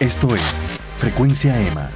Esto es Frecuencia Emma.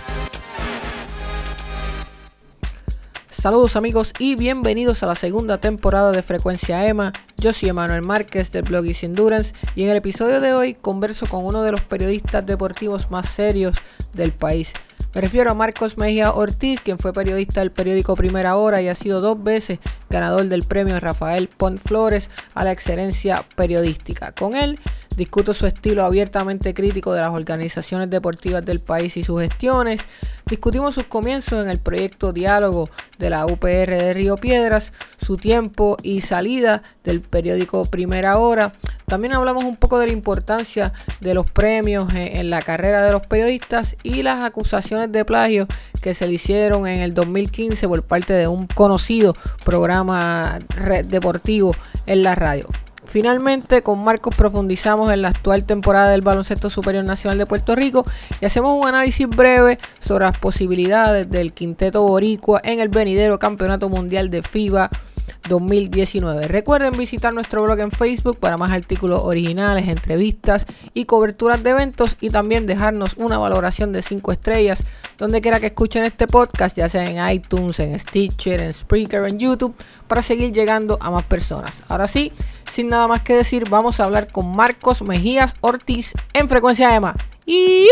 Saludos amigos y bienvenidos a la segunda temporada de Frecuencia Emma. Yo soy Emanuel Márquez del blog Easy Endurance y en el episodio de hoy converso con uno de los periodistas deportivos más serios del país. Me refiero a Marcos Mejía Ortiz, quien fue periodista del periódico Primera Hora y ha sido dos veces ganador del premio Rafael Pont Flores a la excelencia periodística. Con él discuto su estilo abiertamente crítico de las organizaciones deportivas del país y sus gestiones. Discutimos sus comienzos en el proyecto Diálogo de la UPR de Río Piedras, su tiempo y salida del periódico Primera Hora también hablamos un poco de la importancia de los premios en, la carrera de los periodistas y las acusaciones de plagio que se le hicieron en el 2015 por parte de un conocido programa deportivo en la radio. Finalmente, con Marcos profundizamos en la actual temporada del Baloncesto Superior Nacional de Puerto Rico y hacemos un análisis breve sobre las posibilidades del quinteto boricua en el venidero Campeonato Mundial de FIBA 2019. Recuerden visitar nuestro blog en Facebook para más artículos originales, entrevistas y coberturas de eventos y también dejarnos una valoración de 5 estrellas donde quiera que escuchen este podcast, ya sea en iTunes, en Stitcher, en Spreaker, en YouTube, para seguir llegando a más personas. Ahora sí, sin nada más que decir, vamos a hablar con Marcos Mejías Ortiz en Frecuencia EMA. ¡Y!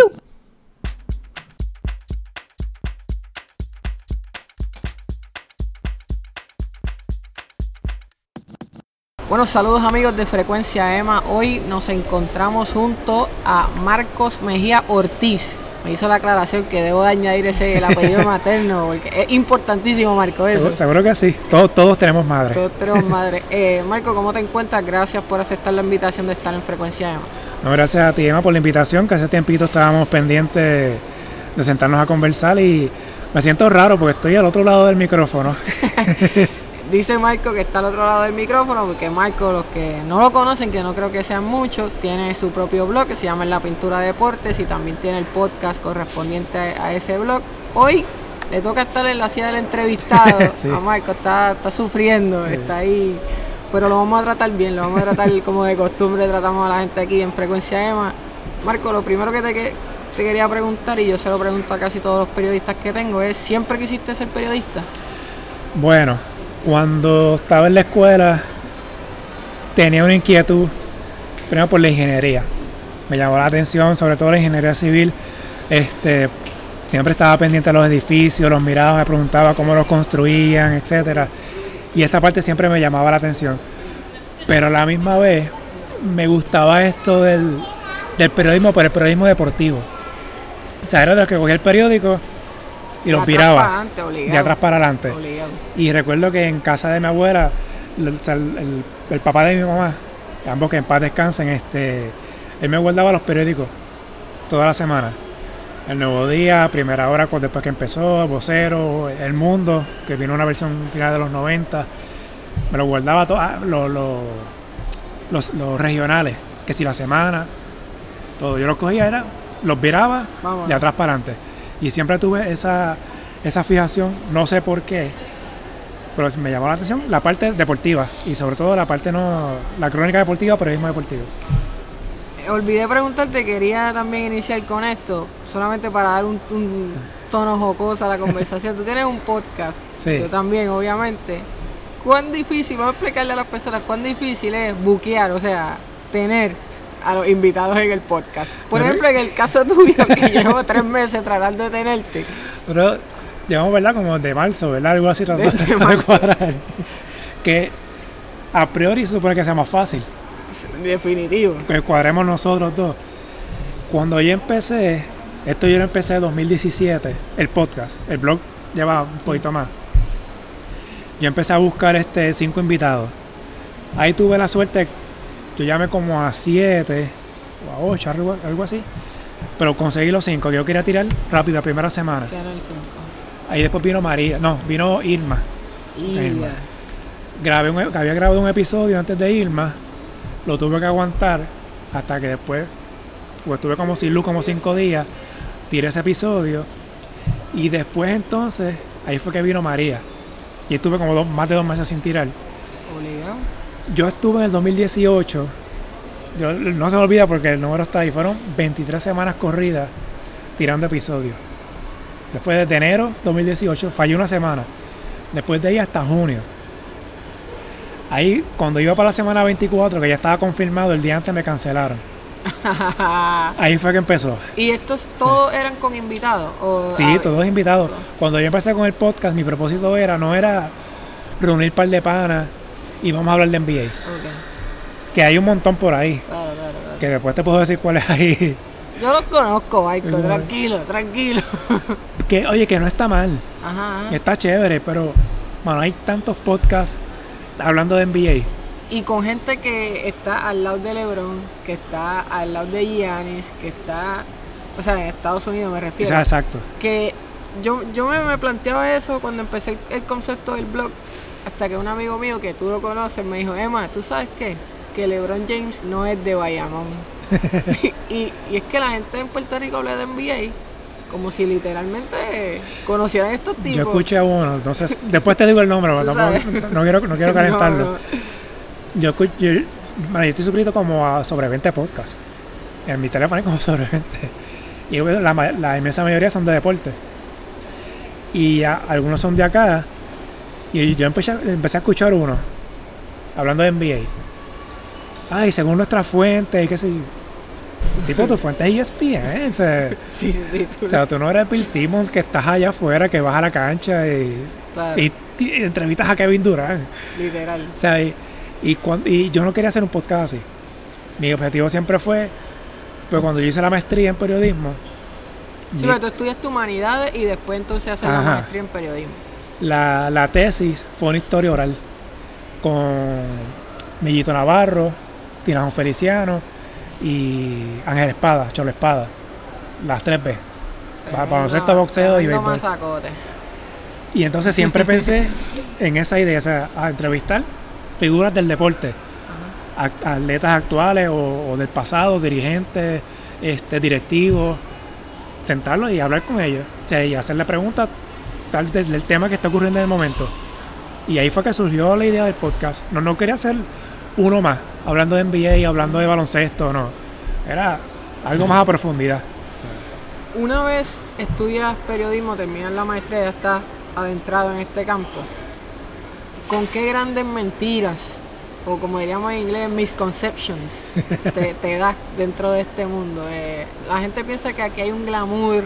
Bueno, saludos amigos de Frecuencia EMA. Hoy nos encontramos junto a Marcos Mejía Ortiz. Me hizo la aclaración que debo de añadir ese el apellido materno, porque es importantísimo, Marco. Eso. Seguro, que sí. Todos, todos tenemos madre. Todos tenemos madre. Eh, Marco, ¿cómo te encuentras? Gracias por aceptar la invitación de estar en Frecuencia EMA. No, gracias a ti, Emma, por la invitación, que hace tiempito estábamos pendientes de sentarnos a conversar y me siento raro porque estoy al otro lado del micrófono. Dice Marco que está al otro lado del micrófono, porque Marco, los que no lo conocen, que no creo que sean muchos, tiene su propio blog que se llama La Pintura de Deportes y también tiene el podcast correspondiente a, ese blog. Hoy le toca estar en la silla del entrevistado. A Marco está, está sufriendo, está ahí. Pero lo vamos a tratar bien, lo vamos a tratar como de costumbre tratamos a la gente aquí en Frecuencia EMA. Marco, lo primero que te, que te quería preguntar, y yo se lo pregunto a casi todos los periodistas que tengo, es, ¿siempre quisiste ser periodista? Bueno, cuando estaba en la escuela tenía una inquietud, primero por la ingeniería. Me llamó la atención, sobre todo la ingeniería civil. Este, siempre estaba pendiente de los edificios, los miraba, me preguntaba cómo los construían, etcétera. Y esa parte siempre me llamaba la atención. Pero a la misma vez me gustaba esto del, del periodismo, pero el periodismo deportivo. O sea, era de lo que cogía el periódico y los viraba de atrás para adelante. Y recuerdo que en casa de mi abuela, el, papá de mi mamá, ambos que en paz descansen, este, él me guardaba los periódicos toda la semana. El Nuevo Día, Primera Hora, después que empezó, Vocero, El Mundo, que vino una versión final de los 90. Me lo guardaba todos ah, los, los, regionales, que si la semana, todo. Yo los cogía, era, los viraba de atrás para adelante. Y siempre tuve esa, esa fijación, no sé por qué, pero me llamó la atención la parte deportiva y sobre todo la parte no, la crónica deportiva, periodismo deportivo. Olvidé preguntarte, quería también iniciar con esto, solamente para dar un, tono jocoso a la conversación. Tú tienes un podcast, yo también, obviamente. ¿Cuán difícil, vamos a explicarle a las personas, cuán difícil es buquear, o sea, tener a los invitados en el podcast. Por ejemplo, en el caso tuyo, que llevo tres meses tratando de tenerte. Pero llevamos, ¿verdad? Como de marzo, ¿verdad? Algo así tratando de, cuadrar. Que a priori se supone que sea más fácil. Definitivo. Que cuadremos nosotros dos. Cuando yo empecé, esto yo lo empecé en 2017, el podcast, el blog lleva un poquito más. Yo empecé a buscar este cinco invitados. Ahí tuve la suerte yo llamé como a 7 o a 8, algo, así. Pero conseguí los 5 que yo quería tirar rápido la primera semana. Ahí después vino María, no, vino Irma. Irma. Grabé un, había grabado un episodio antes de Irma, lo tuve que aguantar hasta que después, pues estuve como sin luz como 5 días, tiré ese episodio y después entonces, ahí fue que vino María. Y estuve como más de dos meses sin tirar. Obligado yo estuve en el 2018 yo, no se me olvida porque el número está ahí. Fueron 23 semanas corridas tirando episodios. Después de enero 2018, falló una semana. Después de ahí hasta junio. Ahí, cuando iba para la semana 24, que ya estaba confirmado, el día antes me cancelaron. Ahí fue que empezó. ¿Y estos todos eran con invitados? O, Sí, ah, todos invitados. Cuando yo empecé con el podcast, mi propósito era, no era reunir par de panas y vamos a hablar de NBA. ok. Que hay un montón por ahí. Claro, claro, claro. Que después te puedo decir cuáles hay. Yo los conozco, Marco. Tranquilo, tranquilo. Que, oye, que no está mal. Ajá, ajá. Está chévere, pero, bueno, hay tantos podcasts hablando de NBA. Y con gente que está al lado de LeBron, que está al lado de Giannis, que está, o sea, en Estados Unidos me O refiero. sea, exacto. que yo, yo me, me planteaba eso cuando empecé el concepto del blog, hasta que un amigo mío que tú lo conoces me dijo, Emma, ¿tú sabes qué? Que LeBron James no es de Bayamón. y, y es que la gente en Puerto Rico habla de NBA como si literalmente conocieran estos tipos. Yo escuché a uno, no sé, después te digo el nombre, pero tampoco- no quiero, no quiero calentarlo. No, no. Yo, escu- yo, bueno, yo estoy suscrito como a sobre 20 podcasts. En mi teléfono hay como sobre 20. Y la, la inmensa mayoría son de deporte. Y a- algunos son de acá. Y yo empecé, empecé a escuchar uno. Hablando de NBA. Ay, según nuestra fuente, y qué sé yo. Tipo, tu fuente es ESPN. O sea, Sí, sí, sí. tú- o sea, tú no eres Bill Simmons que estás allá afuera, que vas a la cancha y, claro, y, entrevistas a Kevin Durant. literal. O sea, y, y, cuan- y yo no quería hacer un podcast así. Mi objetivo siempre fue, pues cuando yo hice la maestría en periodismo, Sí, mi- pero tú estudiaste humanidades y después entonces hacer la maestría en periodismo. La, la tesis fue una historia oral con Millito Navarro, Tirajón Feliciano y Ángel Espada, Cholo Espada. Las tres B. Ba- baloncesto, boxeo y béisbol. Y entonces siempre pensé en esa idea, o sea, a entrevistar figuras del deporte, atletas actuales o, o del pasado, dirigentes, este, directivos, sentarlos y hablar con ellos, o sea, y hacerle preguntas tal del, del tema que está ocurriendo en el momento. Y ahí fue que surgió la idea del podcast. No, no quería hacer uno más, hablando de NBA, hablando de baloncesto, no. Era algo más a profundidad. Una vez estudias periodismo, terminas la maestría, ya estás adentrado en este campo. ¿Con qué grandes mentiras, o como diríamos en inglés, misconceptions, te, te das dentro de este mundo? Eh, la gente piensa que aquí hay un glamour,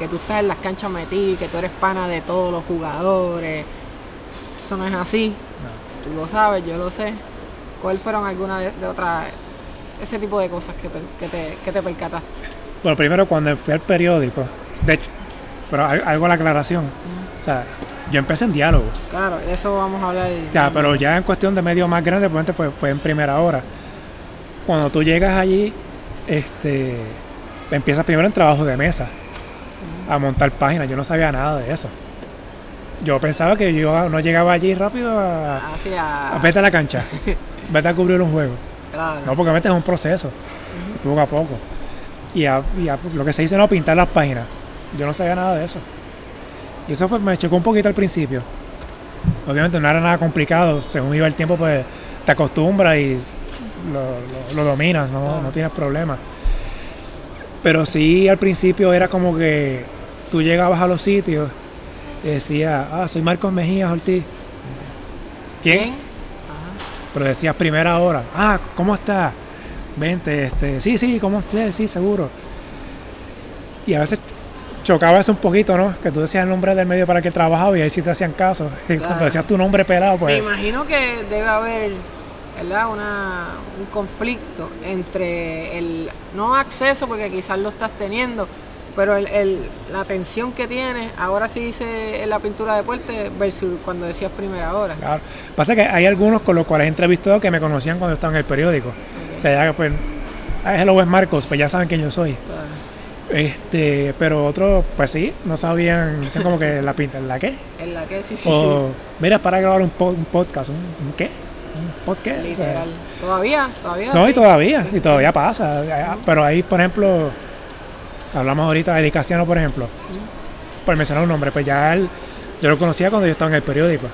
que tú estás en las canchas metido, que tú eres pana de todos los jugadores. Eso no es así. Tú lo sabes, yo lo sé. ¿Cuáles fueron algunas de, de otras, ese tipo de cosas que, que te, que te percataste? Bueno, primero cuando fui al periódico, de hecho, pero al- algo la aclaración. O sea, yo empecé en diálogo. Claro, de eso vamos a hablar. Ya, pero ya en cuestión de medios más grandes, probablemente fue, fue en primera hora. Cuando tú llegas allí, este, empiezas primero en trabajo de mesa, a montar páginas. Yo no sabía nada de eso. Yo pensaba que yo no llegaba allí rápido a, Hacia. a vete a la cancha, vete a cubrir un juego. Claro. No, porque metes un proceso, poco a poco. Y, a, y a- lo que se dice no pintar las páginas. Yo no sabía nada de eso. Y eso fue, me chocó un poquito al principio. Obviamente no era nada complicado. Según iba el tiempo, pues te acostumbras y lo, lo- lo dominas, no, no tienes problema. Pero sí al principio era como que tú llegabas a los sitios y decías, ah, soy Marcos Mejías Ortiz. ¿Quién? Ajá. Pero decías primera hora, ah, ¿cómo está? Vente, este, sí, sí, ¿cómo está? Sí, seguro. Y a veces chocaba eso un poquito, ¿no? Que tú decías el nombre del medio para el que trabajaba y ahí sí te hacían caso. Y Claro. cuando decías tu nombre pelado, Me pues. imagino que debe haber, ¿verdad? Una, un conflicto entre el no acceso, porque quizás lo estás teniendo, pero el, el- la atención que tienes, ahora sí dice en la pintura de deporte versus cuando decías primera hora. Claro. Pasa que hay algunos con los cuales he entrevistado que me conocían cuando estaba en el periódico. O sea, ya pues, ah, hello, es Marcos, pues ya saben quién yo soy. Claro. Este, pero otros, pues sí, no sabían, dicen como que la pinta, ¿la qué? En la que sí, sí, O, mira, para grabar un, po- un podcast, ¿un, un qué? ¿Un podcast? sí. O sea, Literal. Todavía, todavía. No, sí. y todavía, y todavía pasa. Pero ahí, por ejemplo, hablamos ahorita de Dicasiano, por ejemplo, por mencionar un nombre, pues ya él, yo lo conocía cuando yo estaba en el periódico.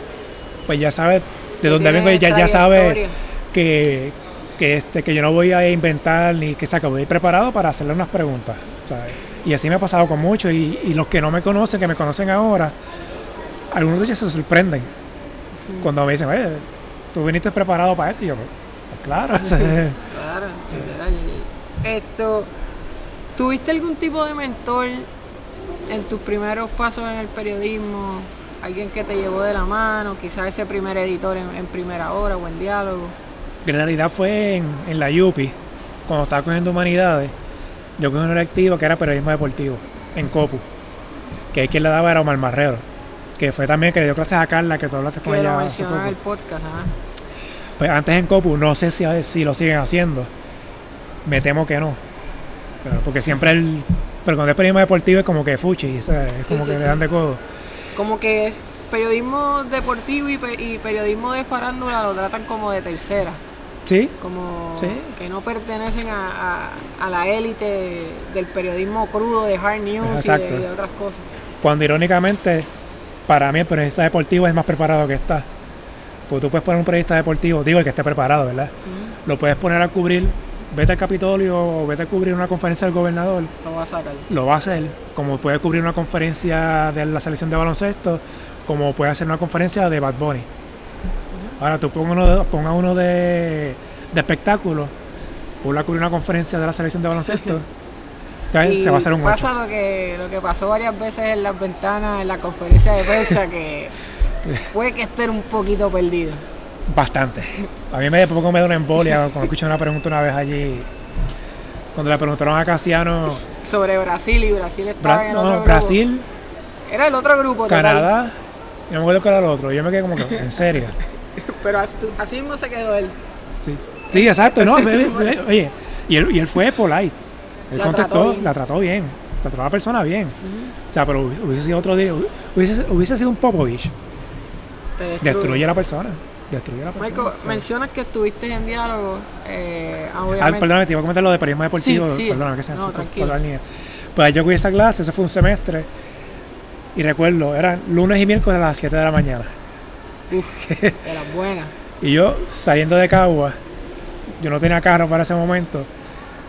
Pues ya sabe de dónde vengo y ya, ya sabe que, que, este, que yo no voy a inventar ni que se voy a ir preparado para hacerle unas preguntas. ¿sabes? Y así me ha pasado con muchos. Y, y los que no me conocen, que me conocen ahora, algunos de ellos se sorprenden cuando me dicen, oye, tú viniste preparado para esto. Y yo, pues, pues claro. Claro, literal. Esto, ¿tuviste algún tipo de mentor en tus primeros pasos en el periodismo? Alguien que te llevó de la mano, quizás ese primer editor en, en primera hora o en diálogo. en realidad fue en, en la UPI, cuando estaba cogiendo humanidades. Yo cogí una electiva que era periodismo deportivo, en COPU. Que es quien le daba era Omar Marrero. Que fue también que le dio clases a Carla, que tú hablaste con Que ella lo en poco. el podcast, ajá. Pues antes en Copu, no sé si, si lo siguen haciendo. Me temo que no. Pero porque siempre el. Pero cuando es periodismo deportivo es como que fuchi, es Sí, como sí, que sí. le dan de codo. Como que es periodismo deportivo y, pe- y periodismo de farándula lo tratan como de tercera. Sí, como Sí. que no pertenecen a, a- a la élite del periodismo crudo de hard news y de, Exacto. y de otras cosas. cuando irónicamente, para mí el periodista deportivo es más preparado que está. Pues tú puedes poner un periodista deportivo, digo el que esté preparado, ¿verdad? Lo puedes poner a cubrir, vete al Capitolio o vete a cubrir una conferencia del gobernador, Lo va a sacar. lo va a hacer, como puede cubrir una conferencia de la selección de baloncesto, como puede hacer una conferencia de Bad Bunny. Ahora tú ponga uno de, ponga uno de, de espectáculo, ponla a cubrir una conferencia de la selección de baloncesto, Y se va a hacer un 8. pasa lo que, lo que pasó varias veces en las ventanas, en la conferencia de prensa, que puede que estén un poquito perdido. Bastante. A mí me poco me da una embolia cuando escuché una pregunta una vez allí, cuando le preguntaron a Casiano, Sobre Brasil y Brasil estaba Bra- en no, otro grupo. Brasil, Era el otro grupo. Canadá, y no me acuerdo cuál era el otro, yo me quedé como que, en serio. Pero así, así mismo se quedó él. Sí, sí exacto, no, oye, y él, y él fue polite. Él La contestó, trató la trató bien, la trató a la persona bien. O sea, pero hubi- hubiese sido otro día, hubiese, hubiese sido un Popovich, Te destruye. destruye a la persona. Destruye a la persona. Michael, o sea. mencionas que estuviste en diálogo. Eh, Ah, perdóname, te iba a comentar lo de periodismo deportivo. Sí, sí. Perdóname que se me No, tranquilo. Pues yo cogí esa clase, eso fue un semestre. Y recuerdo, eran lunes y miércoles a las 7 de la mañana. Uf, de las buenas. Y yo saliendo de Cagua, yo no tenía carro para ese momento.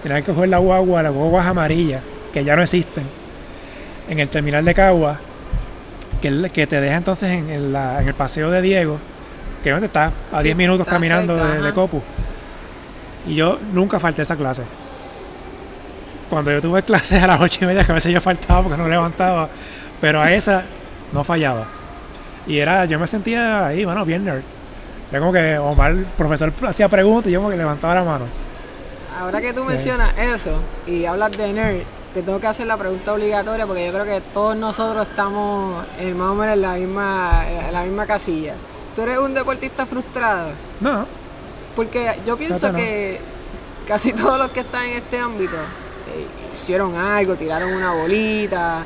Tenía que coger la guagua, las guaguas amarillas, que ya no existen, en el terminal de Cagua, que, que te deja entonces en, el- la- en el paseo de Diego, que donde está a Sí, 10 minutos caminando cerca, de, de. Copu. Y yo nunca falté esa clase. Cuando yo tuve clases a las 8 y media, que a veces yo faltaba porque no levantaba, pero a esa no fallaba. Y era, yo me sentía ahí, bueno, bien nerd. Era como que Omar, el profesor, hacía preguntas y yo como que levantaba la mano. Ahora que tú mencionas eso y hablas de nerd, te tengo que hacer la pregunta obligatoria porque yo creo que todos nosotros estamos en más o menos en la misma, en la misma casilla. ¿Tú eres un deportista frustrado? No, Porque yo pienso no. que casi todos los que están en este ámbito eh, hicieron algo, tiraron una bolita,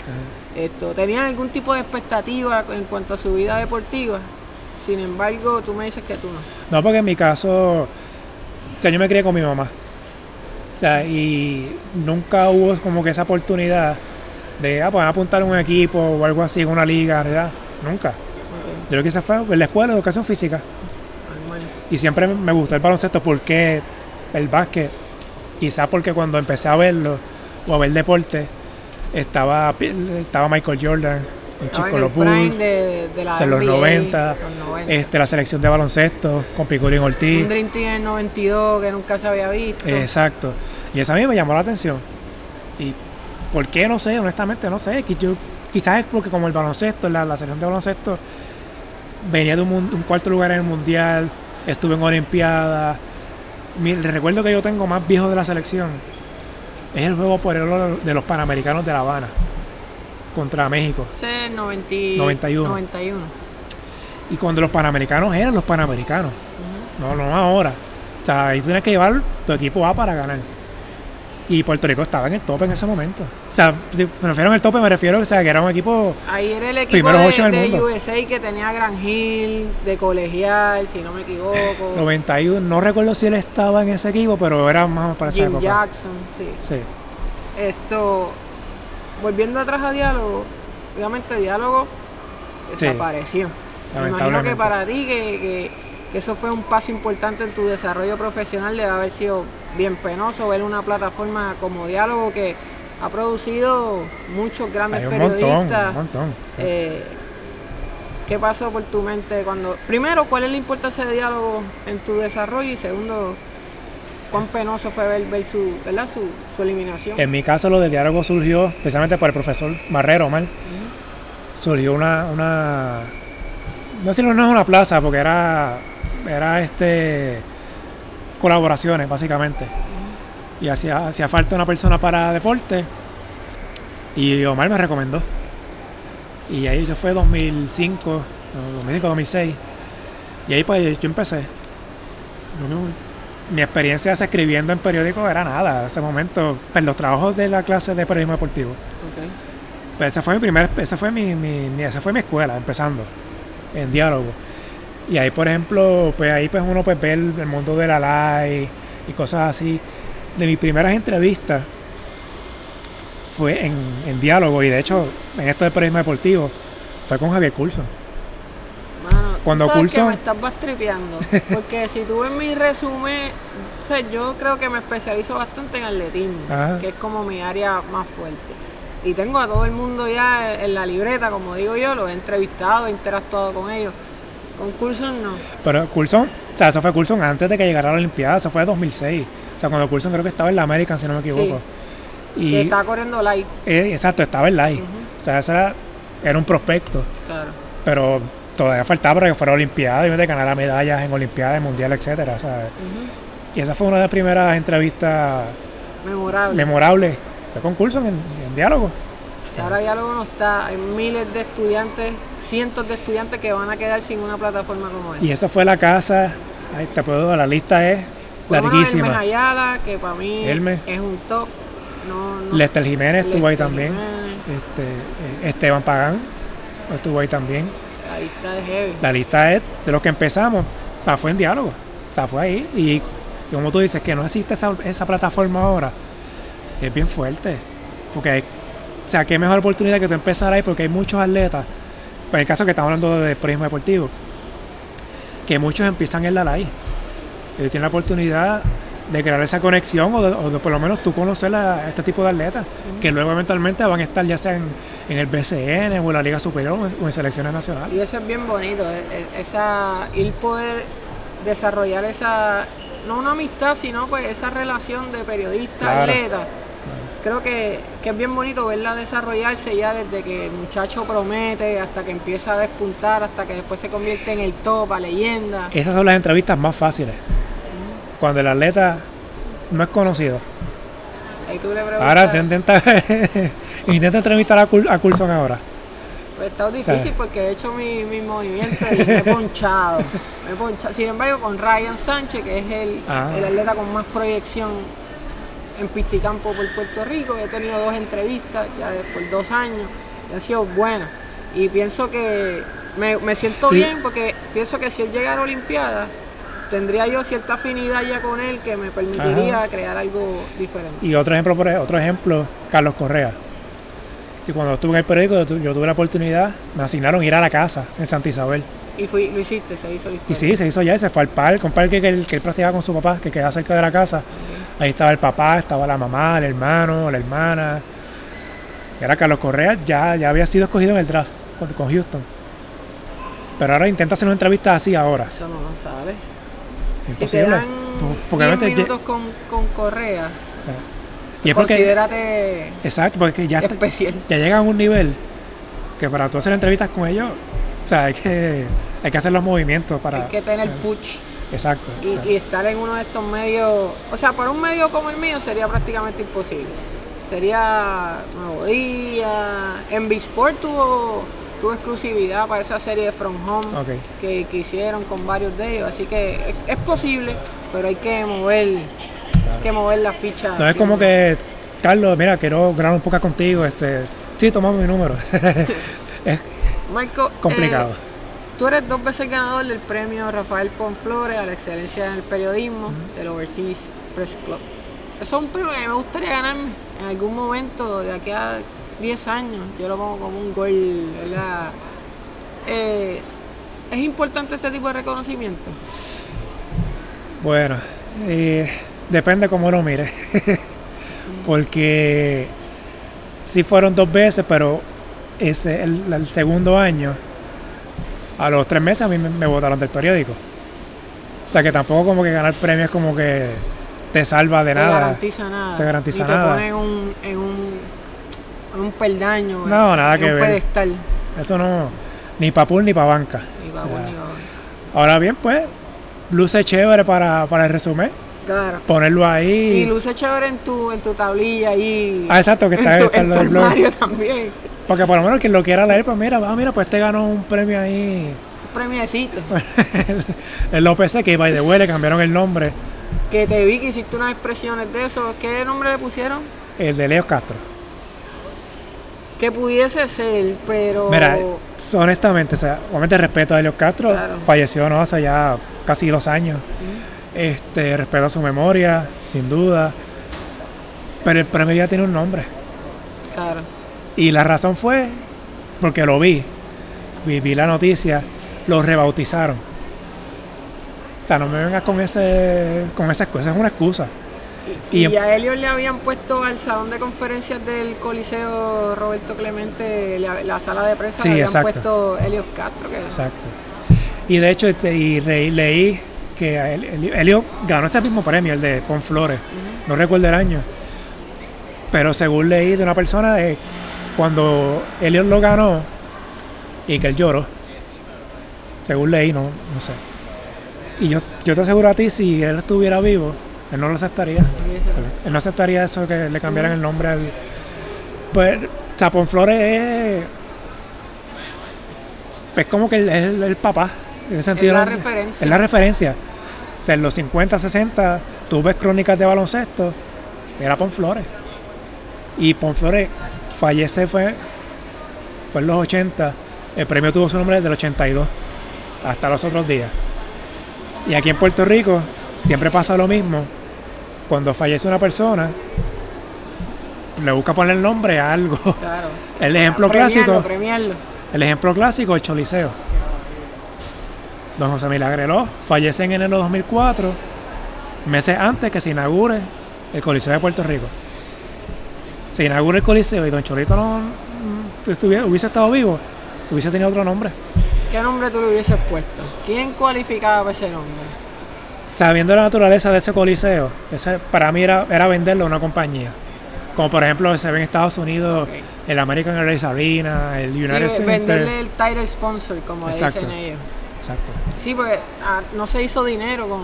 esto, tenían algún tipo de expectativa en cuanto a su vida deportiva. Sin embargo, tú me dices que tú no. no porque en mi caso, o sea, yo me crié con mi mamá. O sea, y nunca hubo como que esa oportunidad de, ah, pues apuntar a un equipo o algo así, en una liga, ¿verdad? Nunca. Yo lo que hice fue en la escuela, educación física. normal. Y siempre me gustó el baloncesto porque el básquet, quizás porque cuando empecé a verlo o a ver deporte, estaba, estaba Michael Jordan, el chico Bulls, de, de la en los NBA, 90, los 90. este, la selección de baloncesto con Picolín Ortiz. Un Dream Team en el 92 que nunca se había visto. Exacto. Y eso a mí me llamó la atención. Y por qué, no sé, honestamente no sé. Yo- quizás es porque como el baloncesto, la, la selección de baloncesto, venía de un, cuarto lugar en el mundial, estuve en Olimpiada. Mi- el recuerdo que yo tengo más viejo de la selección es el juego por el oro de los Panamericanos de La Habana contra México. Ese es 90 91. 91. Y cuando los Panamericanos eran los Panamericanos, no, no ahora. O sea, ahí tienes que llevar tu equipo A para ganar. Y Puerto Rico estaba en el tope en ese momento. O sea, me refiero el tope, me refiero o sea, que era un equipo. Ahí era el equipo de, ocho en el de mundo. USA que tenía Gran Hill, de colegial, si no me equivoco. 91, no recuerdo si él estaba en ese equipo, pero era más o menos para esa Jim época. Jackson, sí. Sí. Esto, volviendo atrás a diálogo, obviamente diálogo Sí, desapareció. Me imagino que para ti que, que que eso fue un paso importante en tu desarrollo profesional, debe haber sido bien penoso ver una plataforma como Diálogo que ha producido muchos grandes Hay un periodistas. montón, un montón. sí. Eh, ¿Qué pasó por tu mente cuando... Primero, ¿cuál es la importancia de diálogo en tu desarrollo? Y segundo, ¿cuán penoso fue ver, ver su, ¿verdad? Su, su eliminación? En mi caso, lo de diálogo surgió especialmente por el profesor Marrero, Omar. Surgió una, una. No sé si no es una plaza, porque era. Era este. Colaboraciones, básicamente. Y hacía, hacía falta una persona para deporte. Y Omar me recomendó. Y ahí yo fue 2005, no, 2005, 2006. Y ahí pues yo empecé. Mi experiencia escribiendo en periódicos era nada. En ese momento, pues, los trabajos de la clase de periodismo deportivo. Ok. Pues esa fue mi primera, esa fue mi, mi- mi- esa fue mi escuela, empezando, en diálogo. Y ahí, por ejemplo, pues ahí pues uno pues ve el, el mundo de la live y cosas así. De mis primeras entrevistas fue en, en diálogo y de hecho en esto de periodismo deportivo fue con Javier Coulson. Cuando sabes que me estás bastripeando. Porque si tú ves mi resumen, o sea, yo creo que me especializo bastante en atletismo, Ajá. que es como mi área más fuerte. Y tengo a todo el mundo ya en la libreta, como digo yo, los he entrevistado, he interactuado con ellos. Con Coulson no. Pero Coulson, o sea, eso fue Coulson antes de que llegara a la Olimpiada, eso fue 2006. O sea, cuando Coulson creo que estaba en la American, si no me equivoco. Que Y, está corriendo light, eh, exacto, estaba en live. O sea, eso era, era un prospecto. claro. pero todavía faltaba para que fuera Olimpiada y de ganar medallas en Olimpiadas, Mundial, etcétera, ¿sabes? Y esa fue una de las primeras entrevistas Memorable. memorables. Fue con Coulson en, en diálogo. Ahora diálogo no está. Hay miles de estudiantes, cientos de estudiantes que van a quedar sin una plataforma como esa. Y esa fue la casa, ahí te puedo, la lista es Por larguísima. Ayala, que para mí es un top. No, no Lester Jiménez estuvo ahí Lester también. Jiménez. Este, eh, Esteban Pagán estuvo ahí también. Heavy. La lista es de los que empezamos, o sea, fue en diálogo, o sea, fue ahí. Y, como tú dices, que no existe esa, esa plataforma ahora, es bien fuerte. Porque hay, o sea, qué mejor oportunidad que tú empezar ahí, porque hay muchos atletas, pero en el caso que estamos hablando de periodismo deportivo, que muchos empiezan en la live. Y tienen la oportunidad de crear esa conexión o de, o de por lo menos tú conocer a este tipo de atletas, que luego eventualmente van a estar ya sea en, en el BCN o en la Liga Superior o en- selecciones nacionales. Y eso es bien bonito, e- e- esa, ir poder desarrollar esa, no una amistad, sino pues esa relación de Claro. periodista-atleta. Creo que, que es bien bonito verla desarrollarse ya desde que el muchacho promete hasta que empieza a despuntar, hasta que después se convierte en el top, a leyenda. Esas son las entrevistas más fáciles. Cuando el atleta no es conocido. Ahí tú le preguntas, Ahora te intenta, intenta entrevistar a, Coul- a Coulson ahora. pues está difícil sea. porque he hecho mi, mi movimiento y me he ponchado. me he ponchado. Sin embargo, con Ryan Sánchez, que es el, Ah. el atleta con más proyección en pisticampo por Puerto Rico, he tenido dos entrevistas ya de- por dos años y han sido buenas. Y pienso que me, me siento Sí. bien porque pienso que si él llegara a Olimpiada, tendría yo cierta afinidad ya con él que me permitiría crear algo diferente. Y otro ejemplo, por ej- otro ejemplo, Carlos Correa. Y cuando estuve en el periódico, yo, tu- yo tuve la oportunidad, me asignaron ir a la casa en Santa Isabel. Y fui, lo hiciste, se hizo la Y historia. sí, se hizo ya, y se fue al parque, un parque que él, que él practicaba con su papá, que queda cerca de la casa. Ahí estaba el papá, estaba la mamá, el hermano, la hermana. Y ahora Carlos Correa ya, ya había sido escogido en el draft con, con Houston. Pero ahora intenta hacer una entrevista así ahora. Eso no nos sale. Si te Imposible. dan Por- porque 10 obviamente ye- minutos con, con Correa, o sea, y es porque, considérate exacto, porque ya, especial. ya llegan a un nivel que para tú hacer entrevistas con ellos, o sea, hay que, hay que hacer los movimientos para... Hay que tener push Exacto. y, y estar en uno de estos medios. O sea, para un medio como el mío sería prácticamente imposible. Sería Nuevo Día. En Sport tuvo, tuvo exclusividad para esa serie de From Home Ok. que, que hicieron con varios de ellos. Así que es, es posible, pero hay que mover, que mover la ficha. No es como que, Carlos, mira, quiero grabar un poco contigo. Este, sí, tomamos mi número. es Marco, complicado. eh, tú eres dos veces ganador del premio Rafael Ponflores a la excelencia en el periodismo del Overseas Press Club. Eso es un premio que me gustaría ganarme en algún momento de aquí a 10 años. Yo lo pongo como un gol, ¿verdad? Es- ¿Es importante este tipo de reconocimiento? Bueno, eh, depende cómo lo mire. Porque sí fueron dos veces, pero ese el, el segundo año, a los tres meses a mí me, votaron del periódico. O sea que tampoco como que ganar premios como que te salva de te nada. garantiza nada. Te garantiza Ni nada. te pone en un, en un, en un peldaño. No, en- nada en que un ver. pedestal. Eso no, ni pa' pool ni pa' banca. Ni pa' O sea, bueno, ni pa'. Ahora bien, pues, luce chévere para, para el resumen. Claro. Ponerlo Y ahí. luce chévere en tu, en tu tablilla ahí. Ah, exacto, que está, en tu, está en tu armario también. Porque por lo menos quien lo quiera leer, pues mira, ah, mira, pues este ganó un premio ahí. Un premiecito. el OPC, que by the way le cambiaron el nombre, Que te vi que hiciste unas expresiones de eso. ¿Qué nombre le pusieron? el de Leo Castro. Que pudiese ser, pero. Mira, honestamente, o sea, obviamente respeto a Leo Castro, Claro. falleció no hace ya casi dos años. Este, respeto a su memoria, sin duda. Pero el premio ya tiene un nombre. Claro. Y la razón fue porque lo vi. Vi, vi la noticia, lo rebautizaron. O sea, no me vengas con ese con esa excusa, es una excusa. Y, Y- a Elliot le habían puesto al salón de conferencias del Coliseo Roberto Clemente, la, la sala de prensa, Sí, le habían exacto. puesto Elliot Castro. Que Exacto. Y de hecho, este, y leí que Elio ganó ese mismo premio, el de Pon Flores. No recuerdo el año. Pero según leí de una persona, cuando Elliot lo ganó y que él lloró, según leí, no, no sé. Y yo, yo te aseguro a ti, si él estuviera vivo, él no lo aceptaría. Él no aceptaría eso que le cambiaran el nombre al. Pues, Chapón Flores es. Es como que él es el, el papá. En ese sentido, la ¿no? referencia. Es la referencia. O sea, en los 50, 60, tú ves crónicas de baloncesto, era Ponflores. Y Ponflores fallece fue, fue en los 80. El premio tuvo su nombre desde el 82 hasta los otros días. Y aquí en Puerto Rico siempre pasa lo mismo. Cuando fallece una persona, le busca poner nombre a algo. Claro. El ejemplo Premiarlo, clásico, Premiarlo. el ejemplo clásico, el Choliseo. Don José Milagreló fallece en enero de 2004, meses antes que se inaugure el Coliseo de Puerto Rico. Se inaugura el Coliseo y Don Cholito no mm, estuviera- hubiese estado vivo, hubiese tenido otro nombre. ¿Qué nombre tú le hubieses puesto? ¿Quién cualificaba para ese nombre? Sabiendo la naturaleza de ese Coliseo, ese para mí era, era venderlo a una compañía. Como por ejemplo se ve en Estados Unidos el American Airlines Arena, el United Sí, Center. venderle el title sponsor, como Exacto. dicen ellos. Exacto. Sí, porque ah, no se hizo dinero con,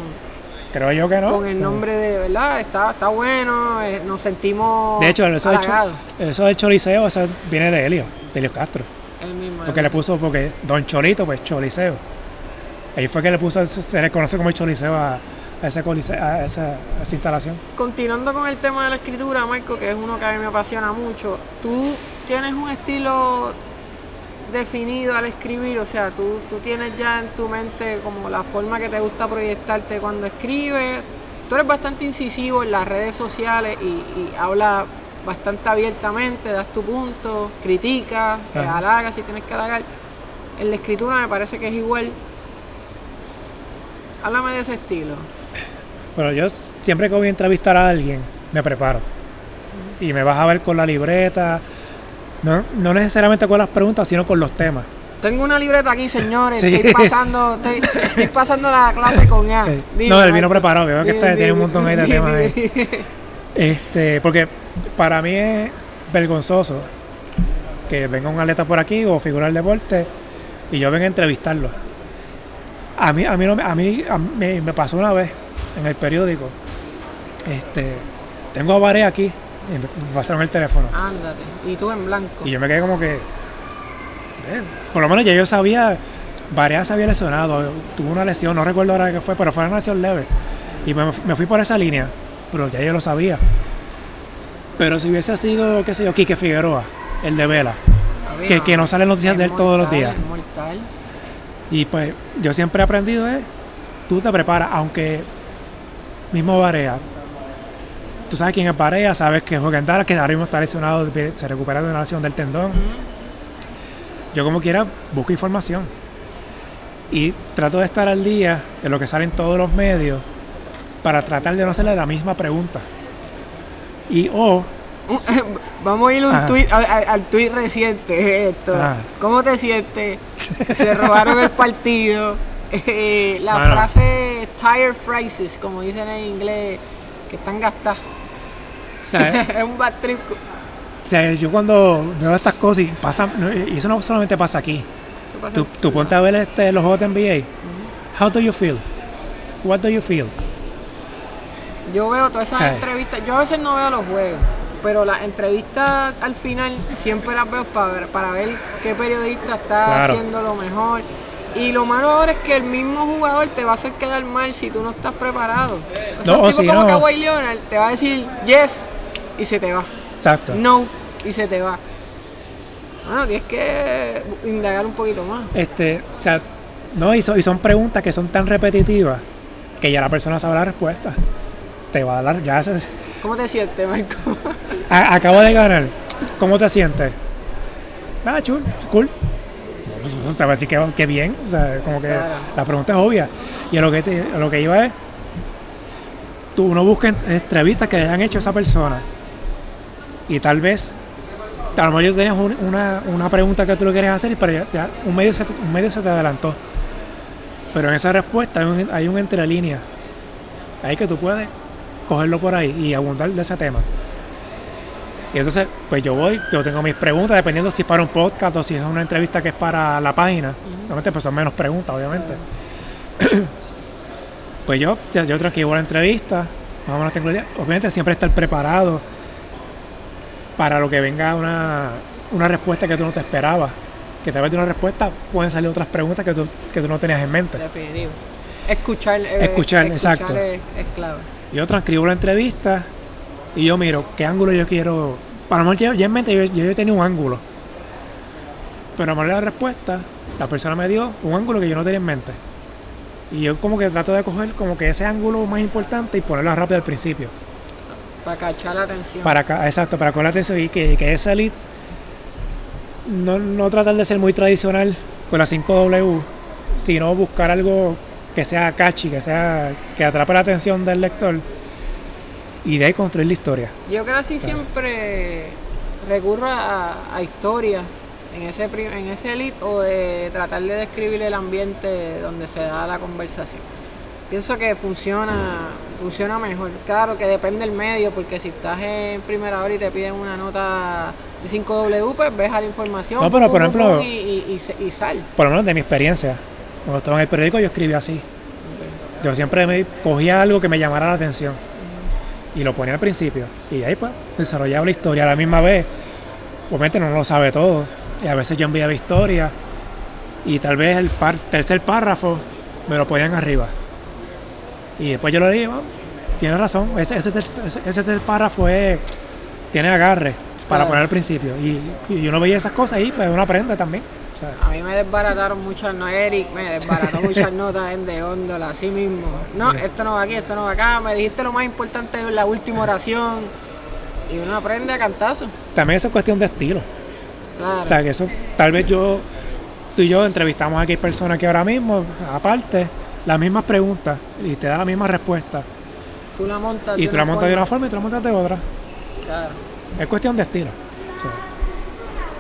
Creo yo que no. con el nombre de, ¿verdad? Está, está bueno, eh, nos sentimos De hecho, eso del, eso choliseo eso viene de Helio, de Helio Castro. El mismo. Porque le puso, porque Don Cholito, pues choliseo. Ahí fue que le puso, se le conoce como el choliseo a, a ese coliseo, a esa, a esa instalación. Continuando con el tema de la escritura, Marco, que es uno que a mí me apasiona mucho, tú tienes un estilo definido al escribir, o sea, tú, tú tienes ya en tu mente como la forma que te gusta proyectarte cuando escribes. Tú eres bastante incisivo en las redes sociales y, y hablas bastante abiertamente, das tu punto, criticas, te halagas si tienes que halagar. En la escritura me parece que es igual. Háblame de ese estilo. Pero yo siempre que voy a entrevistar a alguien, me preparo. Y me vas a ver con la libreta, no, no necesariamente con las preguntas, sino con los temas. Tengo una libreta aquí, señores. Sí. Estoy pasando, estoy, estoy pasando la clase con A. Sí. Dime, No, él vino preparado, veo que este tiene un montón ahí de temas ahí. Este, porque para mí es vergonzoso que venga un atleta por aquí o figura del deporte y yo venga a entrevistarlo. A mí, a mí, no me- a mí, a mí me, pasó una vez en el periódico. Este, tengo a Varé aquí y pasaron el teléfono. Ándate. Y tú en blanco. Y yo me quedé como que. eh, por lo menos ya yo sabía. Varea se había lesionado. Tuvo una lesión, no recuerdo ahora qué fue, pero fue una lesión leve. Y me, me fui por esa línea. Pero ya yo lo sabía. Pero si hubiese sido, qué sé yo, Quique Figueroa, el de Vela. Que- que no salen noticias de él todos los días. mortal. Y pues yo siempre he aprendido es. Tú te preparas, aunque. Mismo Varea. Tú sabes quién es Varea, sabes que juega en Dallas, que ahora mismo está lesionado, se recupera de una lesión del tendón. yo como quiera busco información. Y trato de estar al día de lo que sale en todos los medios para tratar de no hacerle la misma pregunta. Y o Vamos a ir un tweet, a- a- al tweet reciente. Esto. Ajá. ¿Cómo te sientes? Se robaron el partido. Eh, la Mano. frase tire phrases, como dicen en inglés, que están gastadas. es un bad trip. o sea, yo cuando veo estas cosas y pasa, y eso no solamente pasa aquí. Tú, tú ponte a ver este, los juegos de NBA. How do you feel? What do you feel? Yo veo todas esas entrevistas. Yo a veces no veo los juegos, pero las entrevistas al final siempre las veo para ver, para ver qué periodista está Claro. haciendo lo mejor. Y lo malo ahora es que el mismo jugador te va a hacer quedar mal si tú no estás preparado. O sea, No, un tipo si como no- Kawhi Leonard te va a decir yes y se te va. Exacto. No y se te va. Bueno, tienes que indagar un poquito más. Este, o sea, no, y son, y son preguntas que son tan repetitivas que ya la persona sabe la respuesta. Te va a dar, ya ¿Cómo te sientes, Marco? a- acabo de ganar. ¿Cómo te sientes? Ah, chul, cool. Te va a decir que, que bien, o sea, como que Claro. la pregunta es obvia. Y a lo que, te- a lo que iba es, tú uno busca en- entrevistas que hayan hecho a esa persona. Y tal vez, a lo mejor yo tenías un- una, una pregunta que tú lo quieres hacer, pero ya, ya un, medio se un medio se te adelantó. Pero en esa respuesta hay un, hay un entre líneas. Ahí que tú puedes cogerlo por ahí y abundar de ese tema. Y entonces, pues yo voy, yo tengo mis preguntas, dependiendo si es para un podcast o si es una entrevista que es para la página. Obviamente, pues son menos preguntas, obviamente. pues yo, ya- yo transcribo la entrevista, más o menos tengo. Obviamente, siempre estar preparado para lo que venga una, una respuesta que tú no te esperabas. Que tal vez de una respuesta pueden salir otras preguntas que tú, que tú no tenías en mente. Definitivo. Escuchar, eh, Escuchar, exacto. Es, es clave. Yo transcribo la entrevista y yo miro qué ángulo yo quiero. Para lo mejor ya, ya en mente yo, yo, yo tenía un ángulo. Pero a lo mejor la respuesta, la persona me dio un ángulo que yo no tenía en mente. Y yo como que trato de coger como que ese ángulo más importante y ponerlo rápido al principio. Para cachar la atención. Para exacto, para coger la atención y que, que esa elite no, no tratar de ser muy tradicional con la 5W, sino buscar algo que sea catchy, que sea que atrape la atención del lector y de ahí construir la historia. Yo casi siempre recurro a, a historias en ese, en ese elite o de tratar de describir el ambiente donde se da la conversación. Pienso que funciona, funciona mejor. Claro que depende del medio, porque si estás en primera hora y te piden una nota de 5W, pues ves a la información No, pero, por ejemplo- y, y- y se- y sal. Por lo menos de mi experiencia. Cuando estaba en el periódico yo escribía así. Yo siempre me cogía algo que me llamara la atención y lo ponía al principio. Y ahí pues desarrollaba la historia. A la misma vez, obviamente no lo sabe todo. Y a veces yo enviaba historias y tal vez el par- tercer párrafo me lo ponían arriba. Y después yo lo leí, "Ah, tienes razón, ese, ese, ese, párrafo es, tiene agarre para poner al principio. Y, y uno veía esas cosas y pues uno aprende también. O sea, A mí me desbarataron muchas notas, Eric me desbarató muchas notas en de góndola, así mismo. No, esto no va aquí, esto no va acá, me dijiste lo más importante en la última oración. Y uno aprende a cantazo, también eso es cuestión de estilo. claro. O sea, que eso, tal vez yo, tú y yo entrevistamos aquí personas que ahora mismo, aparte, las mismas preguntas y te da la misma respuesta. tú la montas Y de tú la montas de una forma, forma y tú la montas de otra. Claro. Es cuestión de estilo. O sea,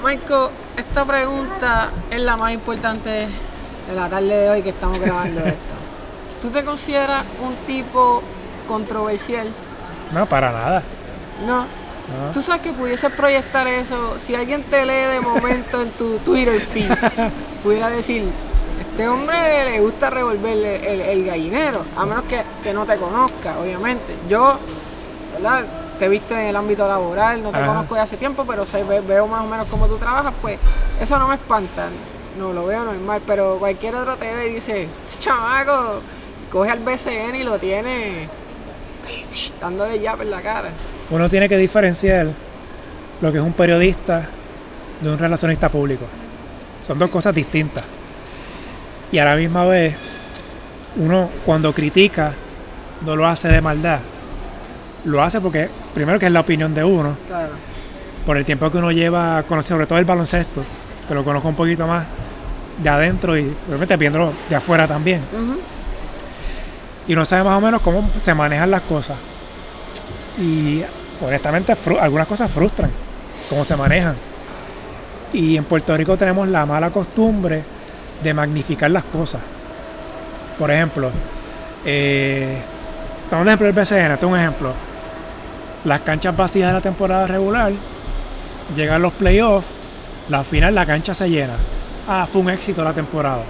Marco, esta pregunta es la más importante de la tarde de hoy que estamos grabando esto. ¿Tú te consideras un tipo controversial? no, para nada. No. No. Tú sabes que pudieses proyectar eso, si alguien te lee de momento en tu Twitter feed, pudiera decir, este hombre le gusta revolver el, el- el gallinero, a menos que, que no te conozca, obviamente. Yo, ¿verdad? Te he visto en el ámbito laboral, no te Ajá. conozco de hace tiempo, pero sé- ve- veo más o menos cómo tú trabajas, pues eso no me espanta, no lo veo normal, pero cualquier otro te ve y dice, "Este chamaco, coge al BCN y lo tiene dándole llave en la cara. Uno tiene que diferenciar lo que es un periodista de un relacionista público. Son dos cosas distintas. Y a la misma vez, uno cuando critica no lo hace de maldad. Lo hace porque, primero que es la opinión de uno, Claro. por el tiempo que uno lleva, con- sobre todo el baloncesto, que lo conozco un poquito más, de adentro y obviamente viéndolo de afuera también. Y uno sabe más o menos cómo se manejan las cosas. Y honestamente algunas cosas frustran, cómo se manejan. Y en Puerto Rico tenemos la mala costumbre de magnificar las cosas. Por ejemplo, eh, toma un ejemplo del BCN, esto es un ejemplo. Las canchas vacías de la temporada regular, llegan los playoffs, la final la cancha se llena. Ah, fue un éxito la temporada.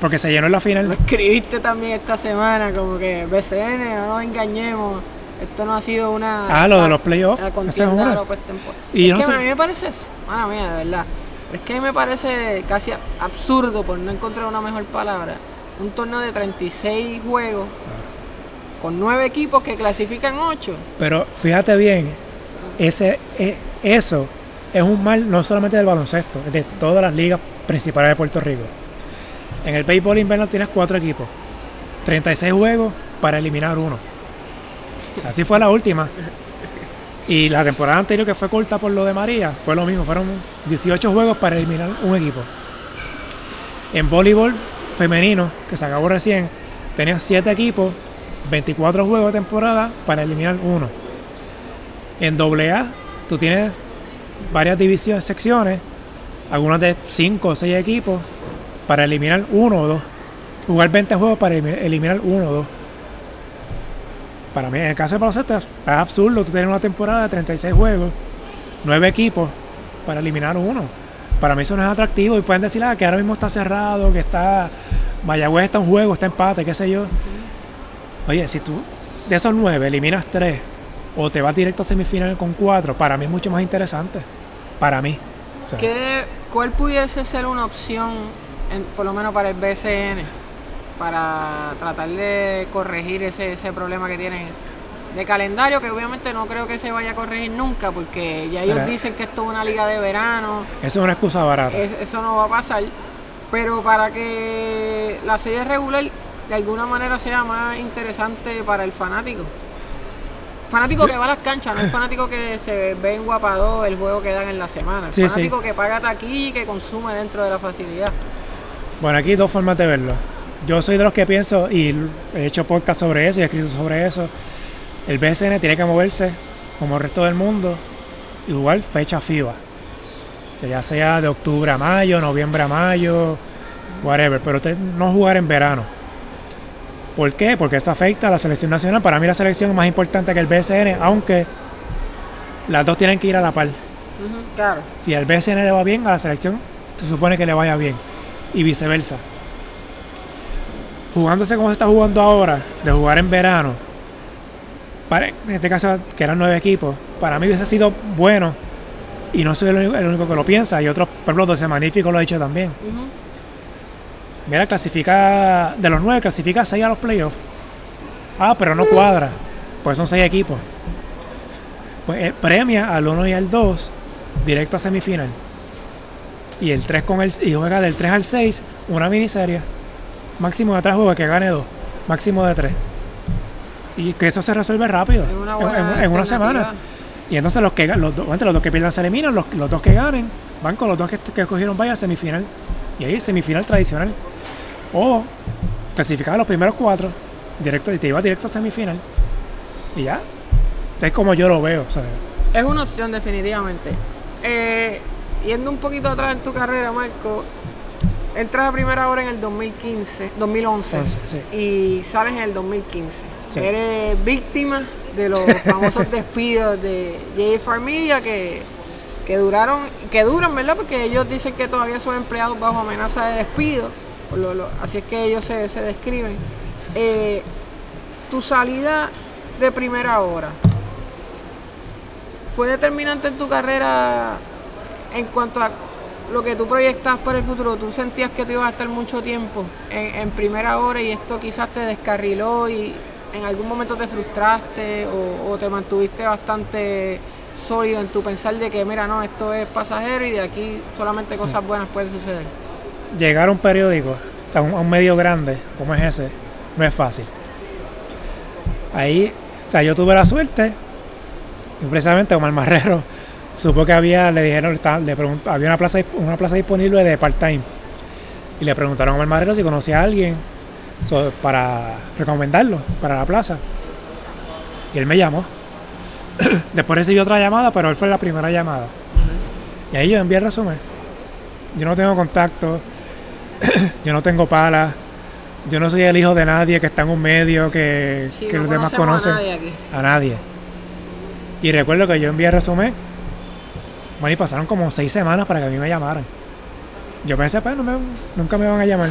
Porque se llenó en la final. Lo escribiste también esta semana, como que BCN, no nos engañemos. Esto no ha sido una. Ah, lo de los playoffs. La es contienda una. de la. Y es que no sé- a mí me parece, mala mía, de verdad. Es que a mí me parece casi absurdo, por no encontrar una mejor palabra, un torneo de 36 juegos con 9 equipos que clasifican 8. Pero fíjate bien, ese, e- eso es un mal no solamente del baloncesto, es de todas las ligas principales de Puerto Rico. En el béisbol invernal tienes cuatro equipos, 36 juegos para eliminar uno. Así fue la última. Y la temporada anterior que fue corta por lo de María, fue lo mismo, fueron 18 juegos para eliminar un equipo. En voleibol femenino, que se acabó recién, tenías 7 equipos, 24 juegos de temporada para eliminar uno. En AA, tú tienes varias divisiones, secciones, algunas de 5 o 6 equipos para eliminar uno o dos. Jugar 20 juegos para elimi- eliminar uno o dos. Para mí, en el caso de baloncesto, es absurdo. Tú tienes una temporada de 36 juegos, 9 equipos para eliminar uno. Para mí eso no es atractivo y pueden decir ah, que ahora mismo está cerrado, que está Mayagüez está en juego, está empate, qué sé yo. Oye, si tú de esos 9 eliminas 3 o te vas directo a semifinal con 4, para mí es mucho más interesante. Para mí. ¿Qué, ¿Cuál pudiese ser una opción, por lo menos para el BCN, para tratar de corregir ese, ese problema que tienen de calendario, que obviamente no creo que se vaya a corregir nunca, porque ya ellos dicen que esto es una liga de verano, Eso es una excusa barata. es- eso no va a pasar, pero para que la serie regular de alguna manera sea más interesante para el fanático. Fanático que va a las canchas, no el fanático que se ve en Guapadó el juego que dan en la semana. El Sí, sí. fanático que paga taquilla y que consume dentro de la facilidad. Bueno, aquí hay dos formas de verlo. Yo soy de los que pienso, y he hecho podcast sobre eso y he escrito sobre eso. El BSN tiene que moverse como el resto del mundo y jugar fecha FIBA. Ya sea de octubre a mayo, noviembre a mayo, whatever. Pero no jugar en verano. ¿Por qué? Porque esto afecta a la selección nacional. Para mí la selección es más importante que el BSN, aunque las dos tienen que ir a la par. Claro. Si al BSN le va bien, a la selección se supone que le vaya bien. Y viceversa. Jugándose como se está jugando ahora, de jugar en verano, para, en este caso que eran nueve equipos, para mí hubiese sido bueno. Y no soy el único, el único que lo piensa. Y otros, por ejemplo, 12 Magnífico lo ha dicho también. Mira, clasifica, de los nueve, clasifica seis a los playoffs. Ah, pero no cuadra. Pues son seis equipos. Pues eh, premia al 1 y al 2 directo a semifinal. Y el 3 con el y juega del 3 al 6 una miniserie. Máximo de 3 juegos que gane 2. Máximo de 3. Y que eso se resuelve rápido. Una en- buena en, en una semana. Y entonces los que los, dos- los dos que pierdan se eliminan, los, los dos que ganen van con los dos que, que escogieron vaya a semifinal. Y ahí semifinal tradicional. O clasificar a los primeros cuatro, directo, y te iba directo a semifinal. Y ya. Es como yo lo veo. Es una opción definitivamente. Eh, yendo un poquito atrás en tu carrera, Marco, entras a primera hora en el 2015, 2011 Once, sí. y sales en el 2015. Sí. Eres víctima de los famosos despidos de J Farmilla que, que duraron, que duran, ¿verdad? Porque ellos dicen que todavía son empleados bajo amenaza de despido. por lo- lo- así es que ellos se, se describen. Eh, tu salida de primera hora, ¿Fue determinante en tu carrera en cuanto a lo que tú proyectas para el futuro? ¿Tú sentías que tú ibas a estar mucho tiempo en, en primera hora y esto quizás te descarriló y en algún momento te frustraste o, o te mantuviste bastante sólido en tu pensar de que, mira, no, esto es pasajero y de aquí solamente cosas buenas pueden suceder? llegar a un periódico, a un, a un medio grande como es ese, no es fácil. Ahí, o sea, yo tuve la suerte, precisamente Omar Marrero supo que había, le dijeron, le había una plaza, una plaza disponible de part-time. Y le preguntaron a Marmarero si conocía a alguien so- para recomendarlo para la plaza. Y él me llamó. Después recibió otra llamada, pero él fue la primera llamada. Y ahí yo envié el resumen. Yo no tengo contacto, yo no tengo palas, yo no soy el hijo de nadie que está en un medio que, Sí, que no los demás conocen a nadie aquí. a nadie. Y recuerdo que yo envié el resumen. Bueno, y pasaron como seis semanas para que a mí me llamaran. Yo pensé, pues, no me- nunca me van a llamar.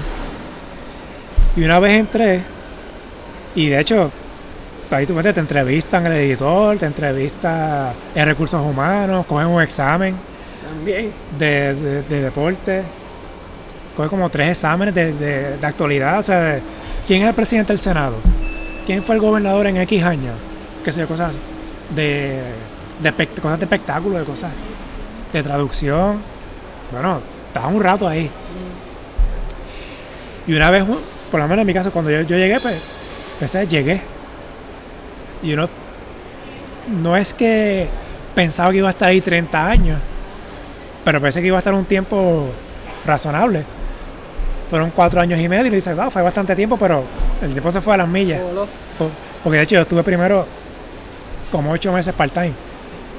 Y una vez entré, y de hecho, ahí tú ves, te entrevistan el editor, te entrevista en recursos humanos, cogen un examen También. de, de- de deporte. Coge como tres exámenes de, de- de actualidad. O sea, quién es el presidente del Senado, quién fue el gobernador en X años, qué sé yo, cosas de, de cosas de espectáculo, de cosas de traducción. Bueno, estaba un rato ahí. Y una vez, por lo menos en mi caso, cuando yo, yo llegué, pues, pensé, llegué. Y uno, no es que pensaba que iba a estar ahí 30 años, pero pensé que iba a estar un tiempo razonable. Fueron cuatro años y medio y dices, wow, fue bastante tiempo, pero el tiempo se fue a las millas. Porque de hecho yo estuve primero como ocho meses part-time.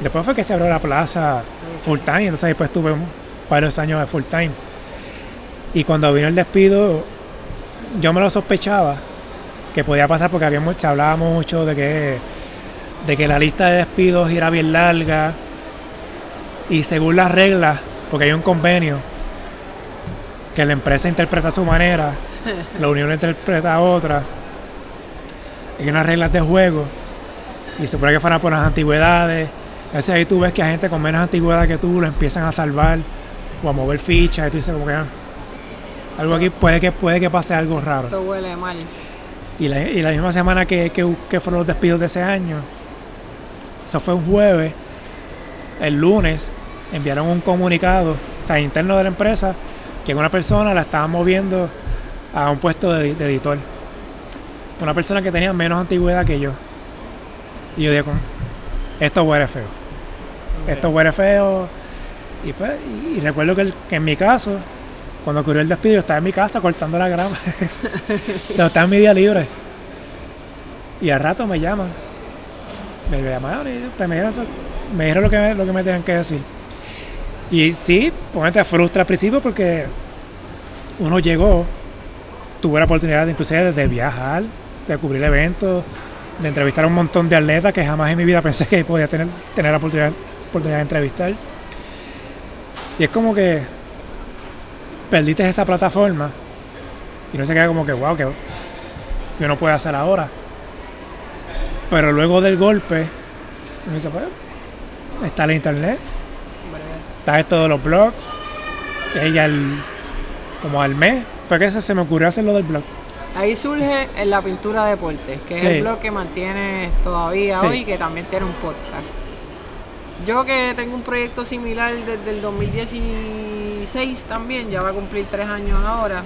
Después fue que se abrió la plaza full-time, entonces después tuve varios años de full-time. Y cuando vino el despido, yo me lo sospechaba que podía pasar porque había, se hablaba mucho de que, de que la lista de despidos era bien larga y según las reglas, porque hay un convenio que la empresa interpreta a su manera, la unión interpreta a otra, hay unas reglas de juego y se supone que fueran por las antigüedades. Entonces ahí tú ves que a gente con menos antigüedad que tú lo empiezan a salvar o a mover fichas y tú dices como que ah, algo aquí puede que puede que pase algo raro. Esto huele mal. Y la, y la misma semana que, que, que fueron los despidos de ese año, eso fue un jueves, el lunes enviaron un comunicado o sea, interno de la empresa que una persona la estaba moviendo a un puesto de, de editor. Una persona que tenía menos antigüedad que yo. Y yo digo, esto huele feo. Esto huele feo. Y, pues, y, y recuerdo que, el- que en mi caso, cuando ocurrió el despido, estaba en mi casa cortando la grama. Estaba en mi día libre. Y al rato me llaman. Me llamaron y pues, me dijeron, me dijeron lo, que me, lo que me tenían que decir. Y sí, pues te frustra al principio porque uno llegó, tuvo la oportunidad de, inclusive de viajar, de cubrir eventos, de entrevistar a un montón de atletas que jamás en mi vida pensé que podía tener, tener la oportunidad, oportunidad de entrevistar. Y es como que perdiste esa plataforma y no se queda como que, wow, que, que uno puede hacer ahora. Pero luego del golpe, uno dice, pues, está el internet, está esto de los blogs, ella el, como al mes, fue que se, se me ocurrió hacer lo del blog. Ahí surge en la pintura deportes, que Sí. es el blog que mantienes todavía Sí. hoy y que también tiene un podcast. Yo que tengo un proyecto similar desde el 2016 también, ya va a cumplir tres años ahora,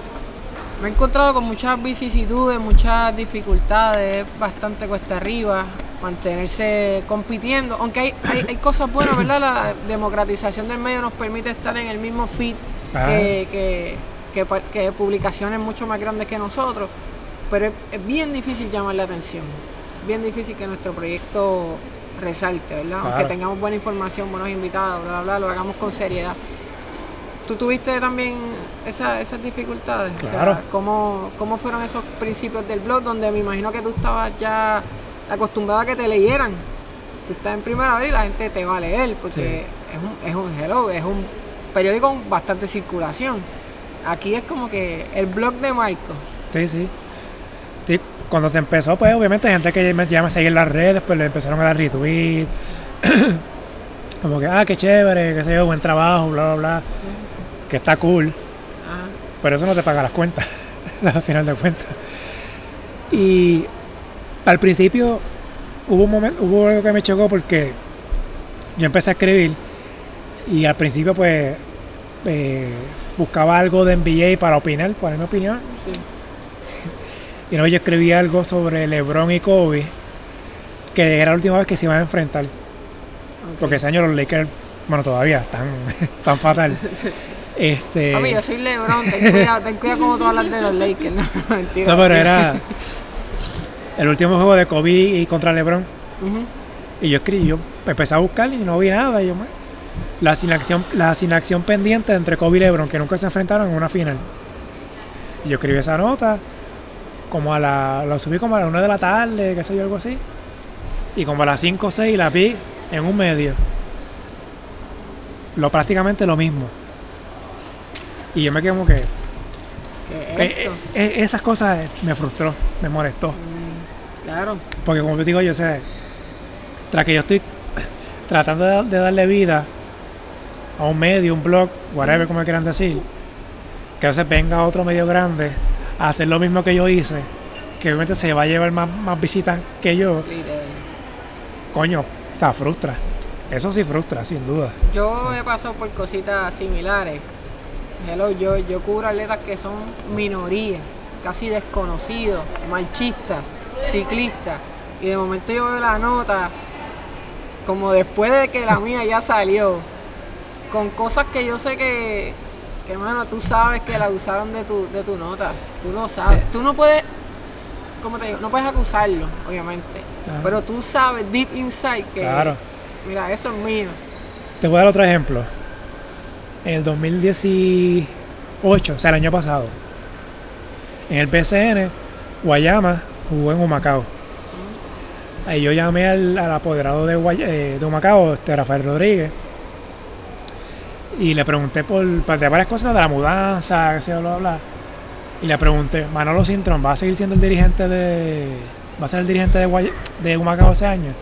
me he encontrado con muchas vicisitudes, muchas dificultades, bastante cuesta arriba, mantenerse compitiendo, aunque hay, hay, hay cosas buenas, ¿verdad? La democratización del medio nos permite estar en el mismo feed que, que, que publicaciones mucho más grandes que nosotros, pero es, es bien difícil llamar la atención, bien difícil que nuestro proyecto resalte, ¿verdad? Aunque Claro. tengamos buena información, buenos invitados, bla, bla, bla, lo hagamos con seriedad. ¿Tú tuviste también esa- esas dificultades? O sea, Claro. ¿cómo, ¿Cómo fueron esos principios del blog donde me imagino que tú estabas ya acostumbrado a que te leyeran? Tú estás en primera hora y la gente te va a leer porque es, un, es un hello, es un periódico con bastante circulación. Aquí es como que el blog de Marco. Sí, sí. Sí, Cuando se empezó, pues obviamente gente que ya me seguía en las redes, pues le empezaron a dar retweet. Como que, ah, qué chévere, qué sé yo, buen trabajo, bla, bla, bla. Que está cool. Ajá. Pero eso no te paga las cuentas, al final de cuentas. Y al principio hubo un momento, hubo algo que me chocó porque yo empecé a escribir y al principio pues eh, buscaba algo de NBA para opinar, poner mi opinión. Sí. Y no, yo escribí algo sobre LeBron y Kobe, que era la última vez que se iban a enfrentar. Porque ese año los Lakers Bueno, todavía, tan, tan fatal. Este, Papi, yo soy LeBron, ten cuidado, ten cuidado como tú hablas de los Lakers. No, mentira. no, pero era el último juego de Kobe y contra LeBron. Y yo escribí, yo empecé a buscar y no vi nada. y yo, "Ma". La asignación, la asignación pendiente entre Kobe y LeBron, que nunca se enfrentaron en una final. Y yo escribí esa nota, como a la, lo subí como a las 1 de la tarde, qué sé yo, algo así. Y como a las 5 o 6 la vi en un medio. Lo prácticamente lo mismo. Y yo me quedé como que... ¿Qué es eh, esto? eh, esas cosas me frustró, me molestó. Mm, claro. Porque como te digo, yo sé, tras que yo estoy tratando de, de darle vida a un medio, un blog, whatever como quieran decir, que a veces venga otro medio grande a hacer lo mismo que yo hice, que obviamente se va a llevar más, más visitas que yo, coño, sea, frustra. Eso sí frustra, sin duda. Yo he pasado por cositas similares. Hello, yo, yo cubro atletas que son minorías, casi desconocidos, marchistas, ciclistas. Y de momento yo veo la nota, como después de que la mía ya salió, con cosas que yo sé que, que mano, tú sabes que la usaron de tu, de tu nota. Tú lo sabes. Tú no puedes, como te digo, no puedes acusarlo, obviamente. Claro. Pero tú sabes deep inside que, Claro. mira, eso es mío. Te voy a dar otro ejemplo. En el 2018, o sea, el año pasado, en el PCN, Guayama jugó en Humacao. Ahí yo llamé al, al apoderado de, Guay- eh, de Humacao, este, Rafael Rodríguez, y le pregunté por, por de varias cosas de la mudanza, que yo, bla, bla, bla. Y le pregunté, Manolo Sintrón, ¿va a seguir siendo el dirigente de. ¿Va a ser el dirigente de, Guay- de Humacao ese año?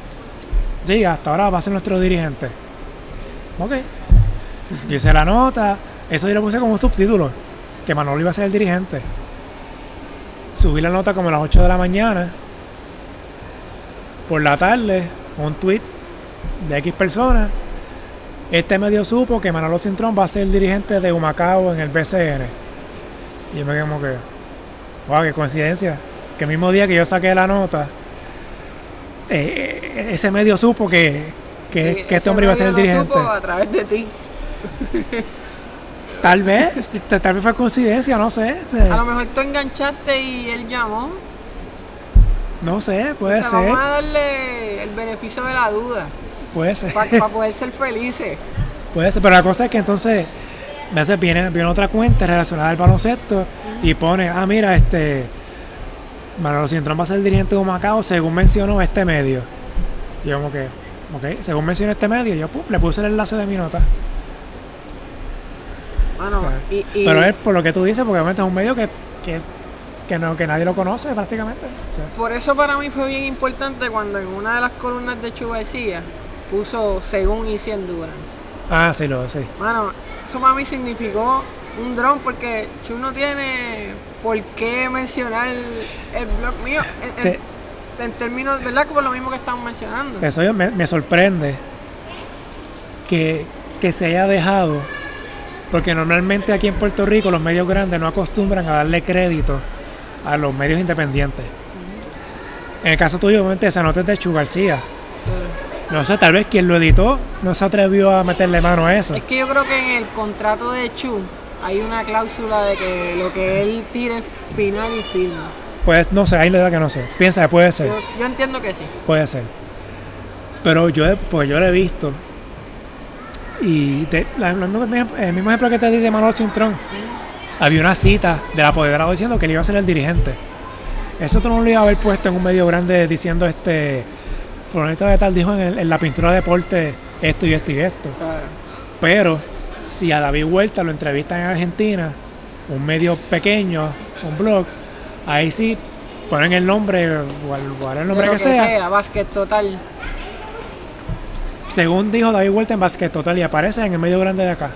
Sí, hasta ahora va a ser nuestro dirigente. Ok. Yo hice la nota, eso yo lo puse como un subtítulo, que Manolo iba a ser el dirigente. Subí la nota como a las 8 de la mañana. Por la tarde, un tweet de X personas. Este medio supo que Manolo Cintrón va a ser el dirigente de Humacao en el BCN. Y yo me quedé como que, wow, qué coincidencia. Que el mismo día que yo saqué la nota, eh, eh, ese medio supo que, que, Sí, que este hombre iba a ser el dirigente. supo a través de ti. Tal vez, tal vez fue coincidencia, no sé. A lo mejor tú enganchaste y él llamó. no sé, puede Entonces, ser, Vamos a darle el beneficio de la duda puede ser, para poder ser felices. puede ser. Pero la cosa es que entonces, a veces viene, viene otra cuenta relacionada al baloncesto y pone, ah, mira, este, Manolo Cintrón va a ser dirigente de Macao según mencionó este medio. Y yo como que, ok, según mencionó este medio, yo pum, le puse el enlace de mi nota. Y, y- Pero es por lo que tú dices, porque obviamente es un medio que, que, que, no, que nadie lo conoce prácticamente. O sea, por eso para mí fue bien importante cuando en una de las columnas de Chu puso según Easy Endurance. ah, sí, lo sí. Mano, eso para mí significó un dron porque Chu no tiene por qué mencionar el blog mío en, en- Te- en términos, ¿verdad? Por lo mismo que estamos mencionando. Eso yo- me, me sorprende que, que se haya dejado, porque normalmente aquí en Puerto Rico los medios grandes no acostumbran a darle crédito a los medios independientes. En el caso tuyo, obviamente, esa nota es de Chu García. No sé, tal vez quien lo editó no se atrevió a meterle mano a eso. Es que yo creo que en el contrato de Chu hay una cláusula de que lo que él tire es final y firma. Pues no sé, ahí la verdad que no sé. Piensa que puede ser. Yo, yo entiendo que sí. Puede ser. Pero yo, pues yo lo he visto. Y de- la- la- el mismo ejemplo que te di de Manolo Cintrón. Había una cita del apoderado diciendo que él iba a ser el dirigente. Eso tú no lo iba a haber puesto en un medio grande diciendo este. Fulanito de tal dijo en, el- en la pintura de deporte esto y esto y esto. Claro. Pero si a David Huerta lo entrevistan en Argentina, un medio pequeño, un blog, ahí sí ponen el nombre o el, nombre lo que sea. sea, básquet total. Según dijo David Huerta en Basket Total y aparece en el medio grande de acá.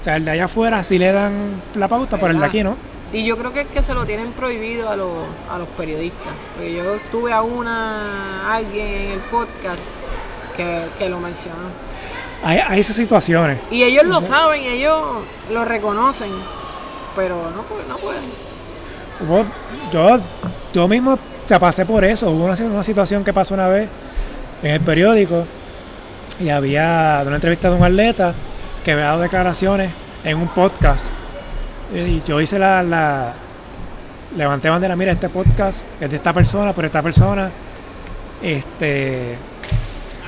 O sea, el de allá afuera sí le dan la pauta, pero el de aquí no. Y yo creo que es que se lo tienen prohibido a los, a los periodistas. Porque yo tuve a una, alguien en el podcast que, que lo mencionó. Hay, hay esas situaciones. Y ellos lo saben, ellos lo reconocen. Pero no, no pueden. Yo, yo mismo sea, pasé por eso. Hubo una, una situación que pasó una vez en el periódico y había una entrevista de un atleta que había dado declaraciones en un podcast. Y yo hice la, la levanté bandera, mira, este podcast es de esta persona, pero esta persona este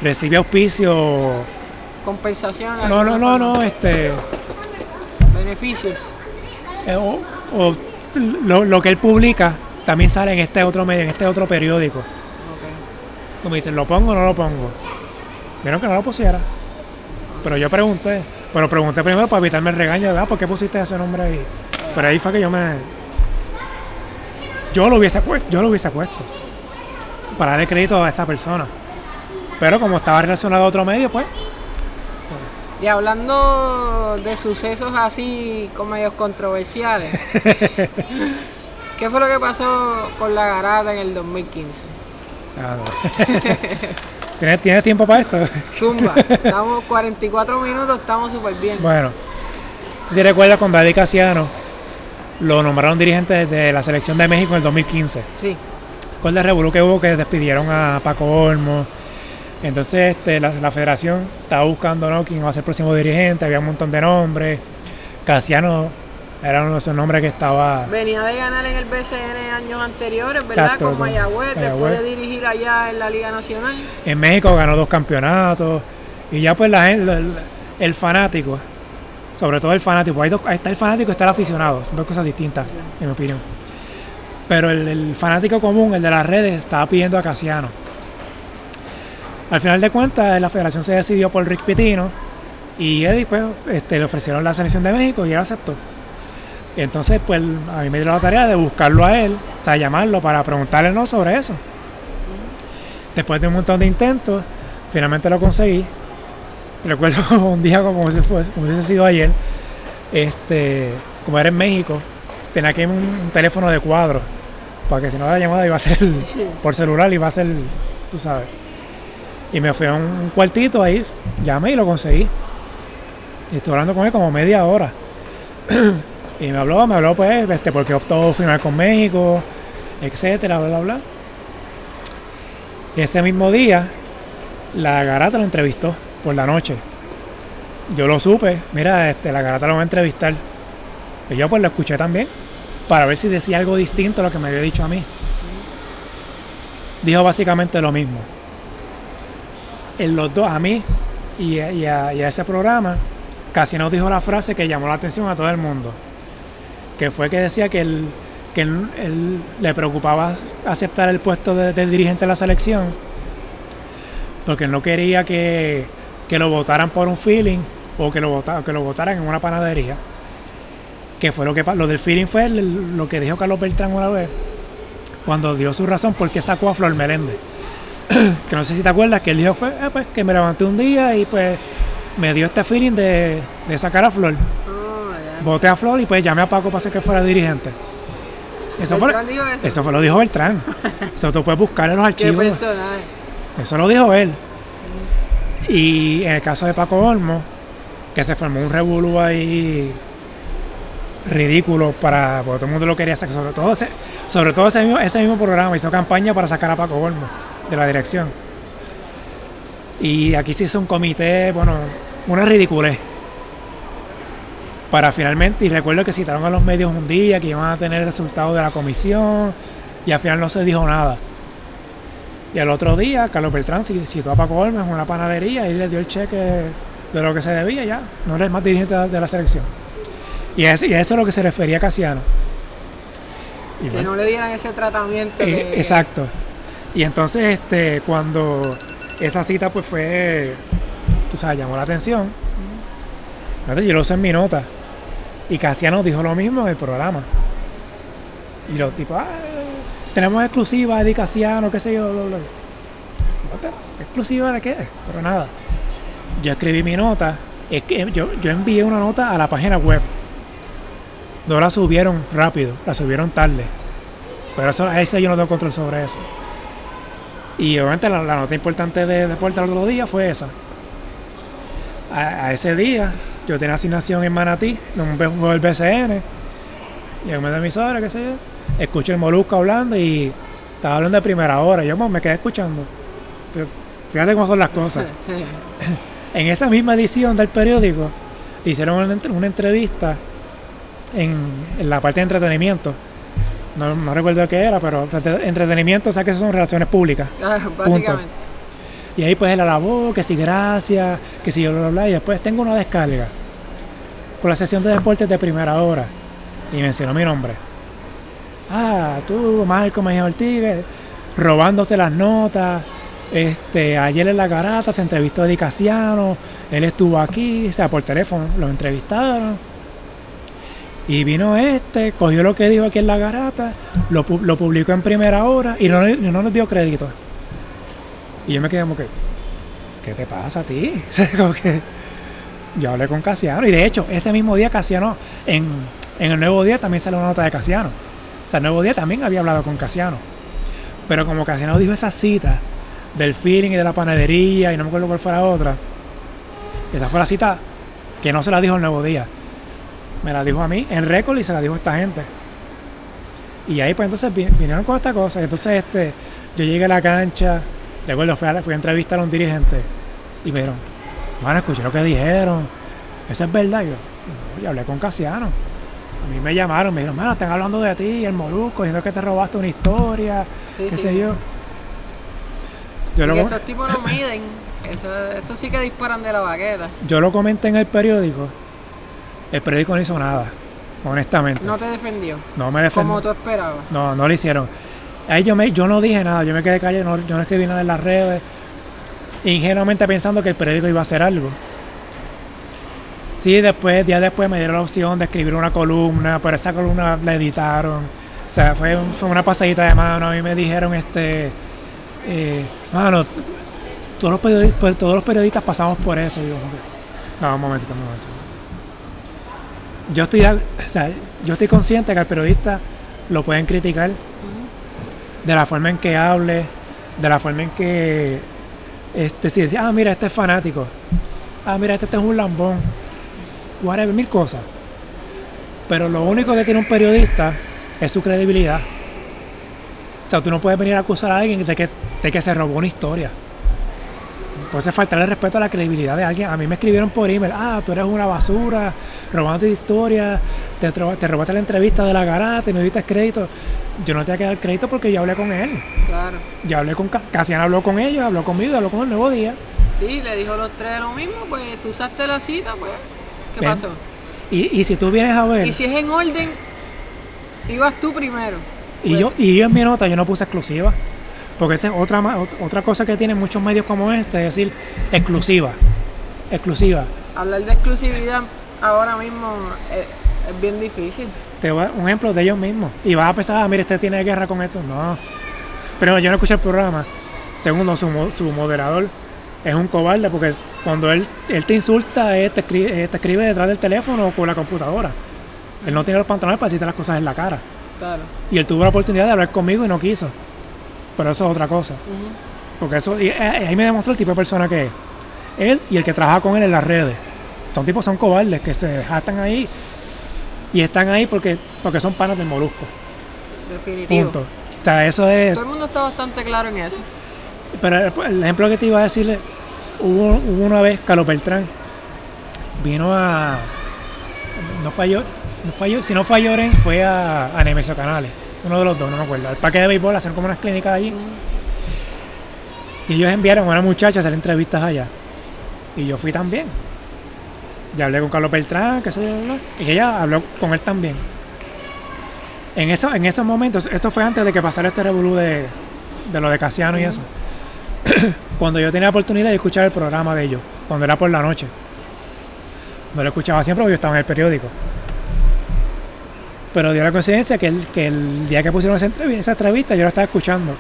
recibe auspicio. Compensación. No, no, no, no, este. Beneficios. eh, o, o lo, lo que él publica también sale en este otro medio, en este otro periódico. Ok. Tú me dices, ¿lo pongo o no lo pongo? Vieron que no lo pusiera. Pero yo pregunté, pero pregunté primero para evitarme el regaño, ¿verdad? ¿Por qué pusiste ese nombre ahí? Pero ahí fue que yo me. Yo lo hubiese puesto, yo lo hubiese puesto. Para darle crédito a esta persona. Pero como estaba relacionado a otro medio, pues. Y hablando de sucesos así como medios controversiales, ¿qué fue lo que pasó con la garata en el 2015? No. ¿Tienes, ¿Tienes tiempo para esto? Zumba, estamos 44 minutos, estamos súper bien. Bueno, si se recuerda con David Casiano, lo nombraron dirigente de la selección de México en el 2015. Sí, con el revolú que hubo que despidieron a Paco Olmo. Entonces este, la, la federación estaba buscando ¿no? quién va a ser el próximo dirigente, había un montón de nombres. Casiano era uno de esos nombres que estaba... venía de ganar en el BCN años anteriores, ¿verdad? Exacto, con Mayagüez, después de dirigir allá en la Liga Nacional. En México ganó dos campeonatos. Y ya pues la gente, el, el fanático, sobre todo el fanático, hay dos- ahí está el fanático y está el aficionado, son dos cosas distintas, en mi opinión. Pero el, el fanático común, el de las redes, estaba pidiendo a Casiano. Al final de cuentas, la federación se decidió por Rick Pitino y Eddie pues, este, le ofrecieron la selección de México y él aceptó. Y entonces, pues a mí me dio la tarea de buscarlo a él, o sea, llamarlo para preguntarle no sobre eso. Después de un montón de intentos, finalmente lo conseguí. Recuerdo como un día como si fuese, como hubiese sido ayer, este, como era en México, tenía que ir un, un teléfono de cuadro, para que si no la llamada iba a ser por celular, iba a ser, tú sabes. Y me fui a un cuartito ahí, llamé y lo conseguí. Y estuve hablando con él como media hora. y me habló, me habló pues, este, porque optó firmar con México, etcétera, bla, bla, bla. Y ese mismo día, la garata lo entrevistó por la noche. Yo lo supe, mira, este, la garata lo va a entrevistar. Y yo pues lo escuché también, para ver si decía algo distinto a lo que me había dicho a mí. Dijo básicamente lo mismo. En los dos, a mí y a, y a- y a ese programa, casi nos dijo la frase que llamó la atención a todo el mundo. Que fue que decía que él, que él- le preocupaba aceptar el puesto de, dirigente de la selección porque él no quería que, que lo votaran por un feeling o que lo, que lo votaran en una panadería. Que fue lo que lo del feeling fue lo que dijo Carlos Beltrán una vez cuando dio su razón por qué sacó a Flor Meléndez. que no sé si te acuerdas que él dijo fue "Eh, pues, que me levanté un día y pues me dio este feeling de, de sacar a Flor. Voté a Flor y pues llamé a Paco para hacer que fuera dirigente. Eso fue, dijo eso. eso fue lo dijo Beltrán. Eso tú puedes buscar en los Qué archivos. personaje. Eso lo dijo él. Y en el caso de Paco Olmo, que se formó un revolú ahí ridículo para. porque todo el mundo lo quería sacar. Sobre todo ese, sobre todo ese mismo, ese mismo programa hizo campaña para sacar a Paco Olmo de la dirección. Y aquí se hizo un comité, bueno, una ridiculez. Para finalmente, y recuerdo que citaron a los medios un día que iban a tener el resultado de la comisión, y al final no se dijo nada. Y al otro día, Carlos Beltrán ci- citó a Paco Olmes en una panadería y le dio el cheque de lo que se debía ya. No era el más dirigente de la selección. Y a, a eso es lo que se refería Casiano. Y Que bueno, no le dieran ese tratamiento. eh, que- exacto. Y entonces, este, cuando esa cita pues fue, tú sabes, llamó la atención. Yo lo usé en mi nota. Y Casiano dijo lo mismo en el programa. Y los tipos, ah, tenemos exclusiva de Casiano, qué sé yo, bla, bla, bla". ¿Nota? ¿Exclusiva de qué? Pero nada. Yo escribí mi nota. Es que yo, yo envié una nota a la página web. No la subieron rápido, la subieron tarde. Pero eso, ese yo no tengo control sobre eso. Y obviamente la, la nota importante de deporte el otro día fue esa. A ese día yo tenía asignación en Manatí, un juego del BCN. Y en medio de emisora, qué sé yo. Escuché el Molusco hablando y estaba hablando de primera hora. Yo me quedé escuchando. Pero Fíjate cómo son las cosas. En esa misma edición del periódico hicieron una, entre- una entrevista en, en la parte de entretenimiento. No, no recuerdo qué era, pero entre- entretenimiento, o sea que eso son relaciones públicas. Ah, Básicamente. Y ahí pues él alabó, que si gracias, que si yo bla, bla. Y después tengo una descarga por la sesión de deportes de primera hora. Y mencionó mi nombre. Ah, tú, Marco Mejía Ortiz, robándose las notas. Este, ayer en la garata se entrevistó a Eddie Casiano. Él estuvo aquí, o sea, por teléfono, lo entrevistaron. Y vino este, cogió lo que dijo aquí en la garata, lo, lo publicó en primera hora y no, no nos dio crédito. Y yo me quedé como que, ¿qué te pasa a ti? Como que yo hablé con Casiano. Y de hecho, ese mismo día Casiano, en, en el Nuevo Día también salió una nota de Casiano. O sea, el Nuevo Día también había hablado con Casiano. Pero como Casiano dijo esa cita del feeling y de la panadería, y no me acuerdo cuál fue la otra, esa fue la cita que no se la dijo el Nuevo Día. Me la dijo a mí en récord y se la dijo a esta gente. Y ahí pues entonces vi- vinieron con esta cosa. Entonces este, yo llegué a la cancha, recuerdo, fui a, fui a entrevistar a un dirigente y me dijeron, bueno, escuché lo que dijeron, eso es verdad. Y yo, no, yo hablé con Casiano. A mí me llamaron, me dijeron, mano, están hablando de ti, el Molusco, diciendo que te robaste una historia, Sí, qué sí. sé yo. Yo Y lo, que esos tipos no miden. Eso, eso sí que disparan de la baqueta. yo lo comenté en el periódico. El periódico no hizo nada, honestamente. No te defendió. No me defendió. Como tú esperabas. No, no lo hicieron. Ahí yo, me, yo no dije nada, yo me quedé callado, no- yo no escribí nada en las redes, ingenuamente pensando que el periódico iba a hacer algo. Sí, después, días después me dieron la opción de escribir una columna, pero esa columna la editaron. O sea, fue, fue una pasadita de mano. A mí me dijeron, este, eh, mano, todos los, periodistas, pues, todos los periodistas pasamos por eso. Y yo, no, un momentito, un momentito. Yo estoy, o sea, yo estoy consciente que al periodista lo pueden criticar de la forma en que hable, de la forma en que, este, si decía, ah, mira, este es fanático, ah, mira, este, este es un lambón, whatever, mil cosas. Pero lo único que tiene un periodista es su credibilidad. O sea, tú no puedes venir a acusar a alguien de que, de que se robó una historia. Puede faltarle respeto a la credibilidad de alguien. A mí me escribieron por email, ah, tú eres una basura, robándote historia, te, te robaste la entrevista de la garata y no diste crédito. Yo no te voy a quedar crédito porque yo hablé con él. Claro. Yo hablé con Ca- Casiano, habló con ellos, habló conmigo, habló con el Nuevo Día. Sí, le dijo los tres lo mismo, pues tú usaste la cita, pues. ¿Qué Ven. pasó? Y, y si tú vienes a ver, Y si es en orden, ibas tú primero. y yo, y yo en mi nota yo no puse exclusiva. Porque esa es otra, otra cosa que tienen muchos medios como este, es decir, exclusiva. Exclusiva. Hablar de exclusividad ahora mismo es, es bien difícil. Te voy a un ejemplo de ellos mismos. Y vas a pensar, ah, mire, este tiene guerra con esto. No. Pero yo no escuché el programa. Segundo, su, su moderador es un cobarde porque cuando él, él te insulta, él te, escribe, él te escribe detrás del teléfono o con la computadora. Él no tiene los pantalones para decirte las cosas en la cara. Claro. Y él tuvo la oportunidad de hablar conmigo y no quiso. Pero eso es otra cosa. Porque eso, y, eh, ahí me demostró el tipo de persona que es. Él y el que trabaja con él en las redes. Son tipos, son cobardes, que se jactan ahí y están ahí porque, porque son panas del molusco. Definitivo. Punto. O sea, eso es. Todo el mundo está bastante claro en eso. Pero el, ejemplo que te iba a decirle, hubo, hubo una vez Carlos Beltrán vino a. No falló, no falló, si no Lloren, fue a, a Nemesio Canales. Uno de los dos, no me acuerdo. Al parque de béisbol, a hacer como unas clínicas allí. Y ellos enviaron a una muchacha a hacer entrevistas allá. Y yo fui también. Ya hablé con Carlos Beltrán, qué sé yo, y ella habló con él también. En, eso, en esos momentos, esto fue antes de que pasara este revolú de, de lo de Casiano y eso. cuando yo tenía la oportunidad de escuchar el programa de ellos, cuando era por la noche. No lo escuchaba siempre porque yo estaba en el periódico. Pero dio la coincidencia que el, que el día que pusieron esa entrevista, esa entrevista, yo la estaba escuchando.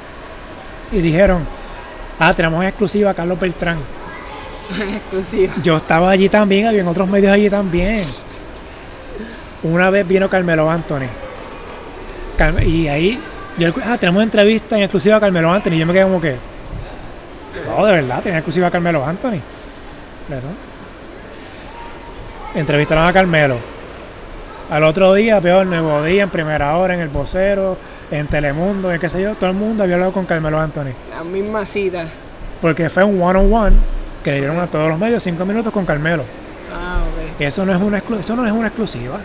Y dijeron, ah, tenemos en exclusiva a Carlos Beltrán. Exclusivo. Yo estaba allí también, había otros medios allí también. Una vez vino Carmelo Anthony. Y ahí, yo, ah, tenemos entrevista en exclusiva a Carmelo Anthony. Y yo me quedé como que, no, de verdad, tenía exclusiva a Carmelo Anthony. Eso. Entrevistaron a Carmelo. Al otro día veo el nuevo día en primera hora, en el vocero, en Telemundo, en qué sé yo. Todo el mundo había hablado con Carmelo Anthony. La misma cita. Porque fue un one-on-one que le dieron a todos los medios cinco minutos con Carmelo. Ah, ok. Y eso no es una, exclu- eso no es una exclusiva.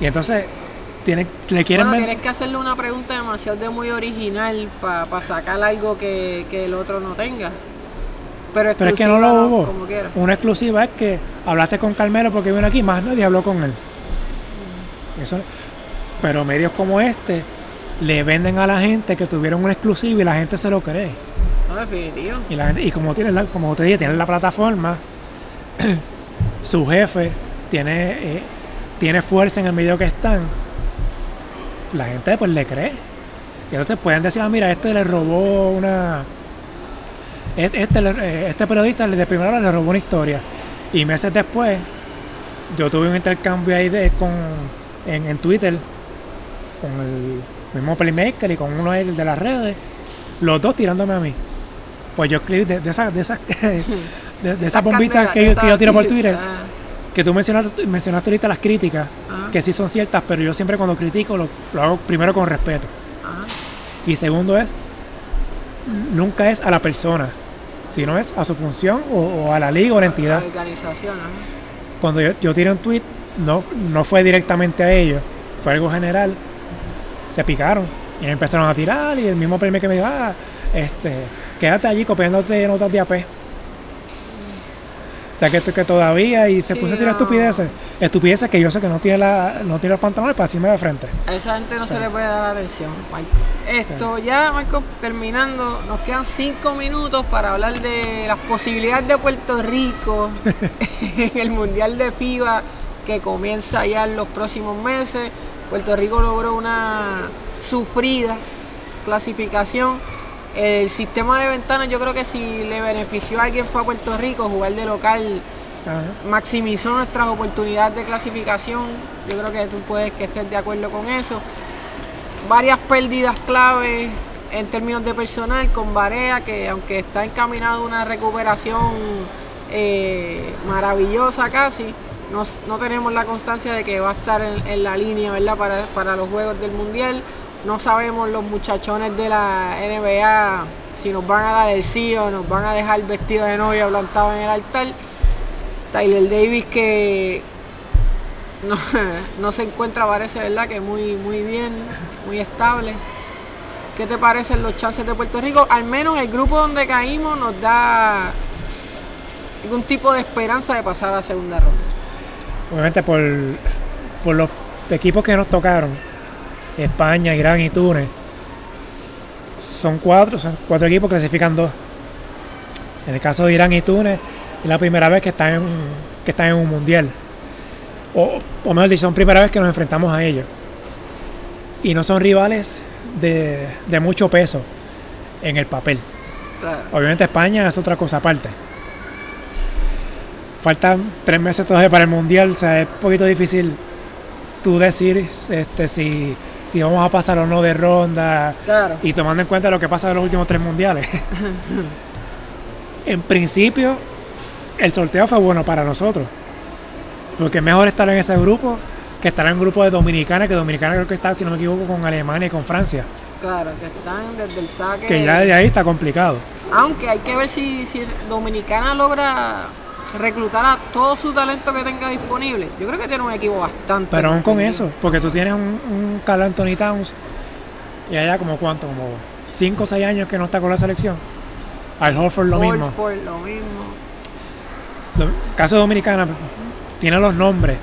Y entonces tiene, le quieren Bueno, tienes que hacerle una pregunta demasiado de muy original para sacar algo que, que el otro no tenga. Pero, Pero es que no lo hubo. Como. Una exclusiva es que hablaste con Carmelo porque vino aquí, más nadie habló con él. Eso, pero medios como este le venden a la gente que tuvieron una exclusiva y la gente se lo cree. No, definitivo. Y, la gente- y como tiene la, como te dije, tiene la plataforma, su jefe tiene, eh, tiene fuerza en el medio que están, la gente pues le cree. Y entonces pueden decir, ah, mira, este le robó una. Este, este, eh, este periodista de primera hora le robó una historia. Y meses después, yo tuve un intercambio ahí de, con, en, en Twitter con el mismo Playmaker y con uno de de las redes, los dos tirándome a mí. Pues yo escribí de, de esas de esas de, de esas bombitas que, yo- que yo esas tiro por Twitter, ah, que tú mencionaste, mencionaste ahorita las críticas, Ajá. que sí son ciertas, pero yo siempre cuando critico lo, lo hago primero con respeto. ajá. Y segundo es, nunca es a la persona, sino es a su función o, o a la liga o la entidad. La organización. Cuando yo, yo tiré un tweet, no, no fue directamente a ellos, fue algo general. Se picaron y empezaron a tirar. Y el mismo premio que me dijo, ah, este, quédate allí copiándote notas de AP. O sea que, que todavía, y se Sí, puso a decir no. estupideces. Estupideces que yo sé que no tiene, la, no tiene los pantalones para decirme de frente. A esa gente no se le puede dar atención, Marco. Esto ya, Marco, terminando, nos quedan cinco minutos para hablar de las posibilidades de Puerto Rico en el Mundial de FIBA que comienza ya en los próximos meses. Puerto Rico logró una sufrida clasificación. El sistema de ventanas yo creo que si le benefició a alguien fue a Puerto Rico, jugar de local Ajá. maximizó nuestras oportunidades de clasificación. Yo creo que tú puedes que estés de acuerdo con eso. Varias pérdidas clave en términos de personal con Barea, que aunque está encaminado a una recuperación eh, maravillosa casi, no, no tenemos la constancia de que va a estar en, en la línea ¿verdad? Para, para los Juegos del Mundial. No sabemos los muchachones de la NBA si nos van a dar el sí o nos van a dejar vestido de novia plantado en el altar. Tyler Davis que no, no se encuentra, parece, ¿verdad? Que muy, muy bien, muy estable. ¿Qué te parecen los chances de Puerto Rico? Al menos el grupo donde caímos nos da algún tipo de esperanza de pasar a la segunda ronda. Obviamente por, por los equipos que nos tocaron, España, Irán y Túnez, son cuatro, son cuatro equipos, clasifican dos. En el caso de Irán y Túnez, es la primera vez que están en, que están en un mundial. O, o mejor dicho, son primera vez que nos enfrentamos a ellos. Y no son rivales de, de mucho peso en el papel. Claro. Obviamente España es otra cosa aparte. Faltan tres meses todavía para el mundial, o sea, es un poquito difícil tú decir este, si, si vamos a pasar o no de ronda Claro. y tomando en cuenta lo que pasa en los últimos tres mundiales. en principio, el sorteo fue bueno para nosotros, porque es mejor estar en ese grupo que estar en un grupo de Dominicana, que Dominicana creo que está, si no me equivoco, con Alemania y con Francia, Claro, que están desde el saque. que ya de ahí está complicado. Aunque hay que ver si, si Dominicana logra reclutar a todo su talento que tenga disponible. Yo creo que tiene un equipo bastante. Pero aún con eso, porque tú tienes un, un Carl Anthony Towns y allá como cuánto, como 5 o 6 años que no está con la selección. Al Horford lo mismo. Horford, lo mismo. Lo- caso de Dominicana tiene los nombres,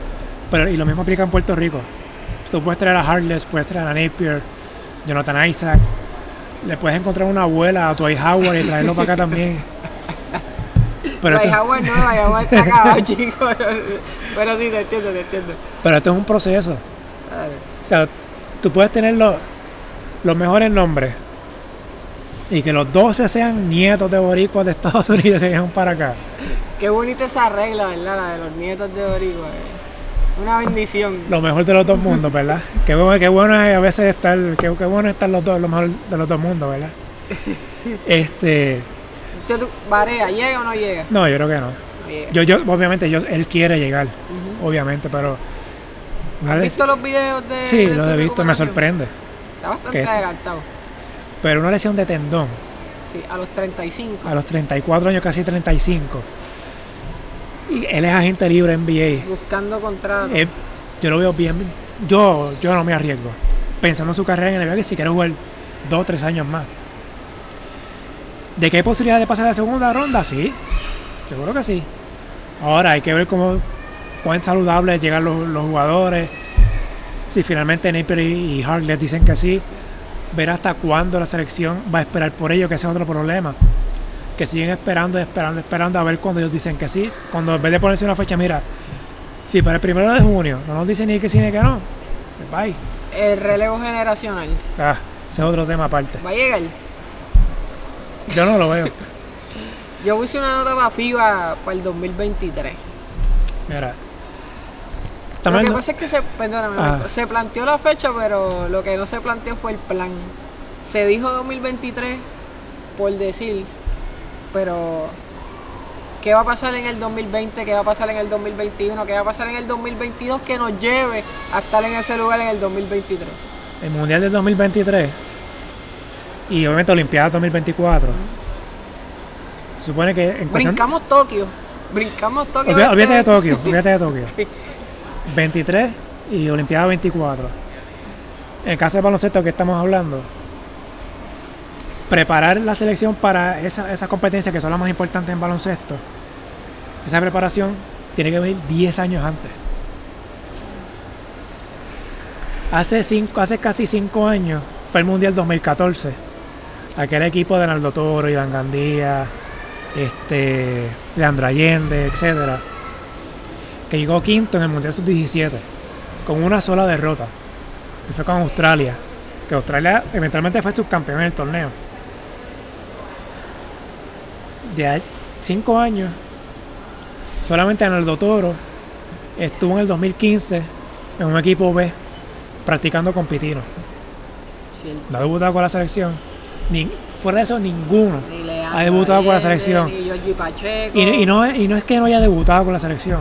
pero y lo mismo aplica en Puerto Rico. Tú puedes traer a Harless, puedes traer a Napier, Jonathan Isaac, le puedes encontrar una abuela a Dwight Howard y traerlo para acá también. Pero esto, Howard no, Dwight Howard está acabado, chico. Pero sí, te entiendo, te entiendo. pero esto es un proceso. Claro. O sea, tú puedes tener los, los mejores nombres y que los 12 sean nietos de boricuas de Estados Unidos que vienen para acá. Qué bonita esa regla, ¿verdad? La de los nietos de Boricua. eh. Una bendición. Lo mejor de los dos mundos, ¿verdad? Qué bueno, qué bueno es a veces estar, qué, qué bueno estar los dos, lo mejor de los dos mundos, ¿verdad? Este, Usted, Barea, ¿llega o no llega? no, yo creo que no. No llega. Yo, yo, obviamente, yo, él quiere llegar, obviamente, pero una ¿Has visto los videos de sí, de lo su he visto, me sorprende. Está bastante que- adelantado. Pero una lesión de tendón, casi, a los 35. A los 34 años, casi 35. Y él es agente libre NBA. Buscando contrato. Eh, yo lo veo bien. Yo, yo no me arriesgo. Pensando en su carrera en NBA, que si quiere jugar dos o tres años más. ¿De qué hay posibilidad de pasar a la segunda ronda? Sí. Seguro que sí. Ahora hay que ver cómo cuán saludables llegan los, los jugadores. Si finalmente Napier y, y Hart les dicen que sí, ver hasta cuándo la selección va a esperar por ello, que ese es otro problema. Que siguen esperando, esperando, esperando a ver cuando ellos dicen que sí. Cuando en vez de ponerse una fecha, mira, si para el primero de junio no nos dicen ni que sí ni que no, pues bye. El relevo generacional. Ah, ese es otro tema aparte. Va a llegar. Yo no lo veo. Yo hice una nota para FIBA para el 2023. Mira. Lo que pasa es que se, perdóname, Ah. se planteó la fecha, pero lo que no se planteó fue el plan. Se dijo 2023 por decir, pero ¿qué va a pasar en el 2020? ¿Qué va a pasar en el 2021? ¿Qué va a pasar en el 2022 que nos lleve a estar en ese lugar en el 2023? el Mundial del 2023 y obviamente Olimpiada 2024. Se supone que en cuestión- Brincamos Tokio. Brincamos Tokio. Olvídate, olvídate de este- Tokio, olvídate de Tokio. 23 y Olimpiada 24. En el caso del baloncesto que estamos hablando, preparar la selección para esa- esas competencias que son las más importantes en baloncesto, esa preparación tiene que venir 10 años antes. Hace, cinco, hace casi 5 años fue el Mundial 2014. Aquel equipo de Naldo Toro, Iván Gandía, este, Leandro Allende, etcétera, que llegó quinto en el Mundial Sub-17 con una sola derrota, que fue con Australia, que Australia eventualmente fue subcampeón en el torneo. De ahí, cinco años, solamente Arnaldo Toro estuvo en el 2015 en un equipo B practicando con Pitino. No ha debutado con la selección. Ni, fuera de eso, ninguno. Ni Leandro Ha debutado con la selección. Ni Giorgi Pacheco. Y, y no, es- y no es que no haya debutado con la selección.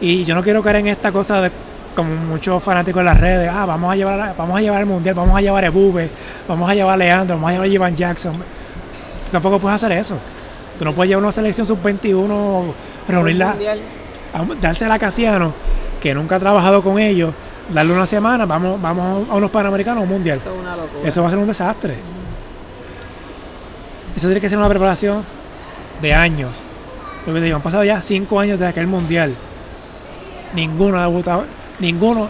Y yo no quiero caer en esta cosa de como muchos fanáticos en las redes, ah, vamos a llevar vamos a llevar el mundial, vamos a llevar a Ebube, vamos a llevar a Leandro, vamos a llevar a Ivan Jackson. Tú tampoco puedes hacer eso. Tú no puedes llevar una selección sub-21, reunirla, dársela a Casiano, que nunca ha trabajado con ellos, darle una semana, vamos, vamos a unos panamericanos un mundial. Eso es una locura. Eso va a ser un desastre. Eso tiene que ser una preparación de años. Lo digo, han pasado ya cinco años de aquel mundial. Ninguno ha debutado. Ninguno.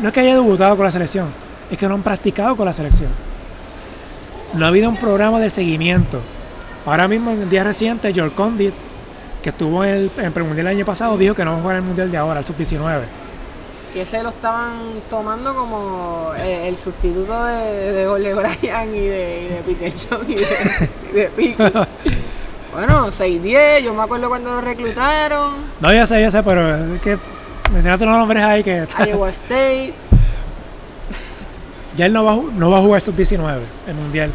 No es que haya debutado con la selección, es que no han practicado con la selección. No ha habido un programa de seguimiento. Ahora mismo, en días recientes, George Condit, que estuvo en el, en el premundial el año pasado, dijo que no va a jugar el mundial de ahora, el sub-19. Que se lo estaban tomando como eh, el sustituto de, de Jorge Bryan y de, y de y de, y de Pico. Bueno, 6-10, yo me acuerdo cuando lo reclutaron, No, ya sé, ya sé, pero es que mencionaste unos nombres ahí que. Iowa State, Ya él no va, no va a jugar sub-19 el mundial.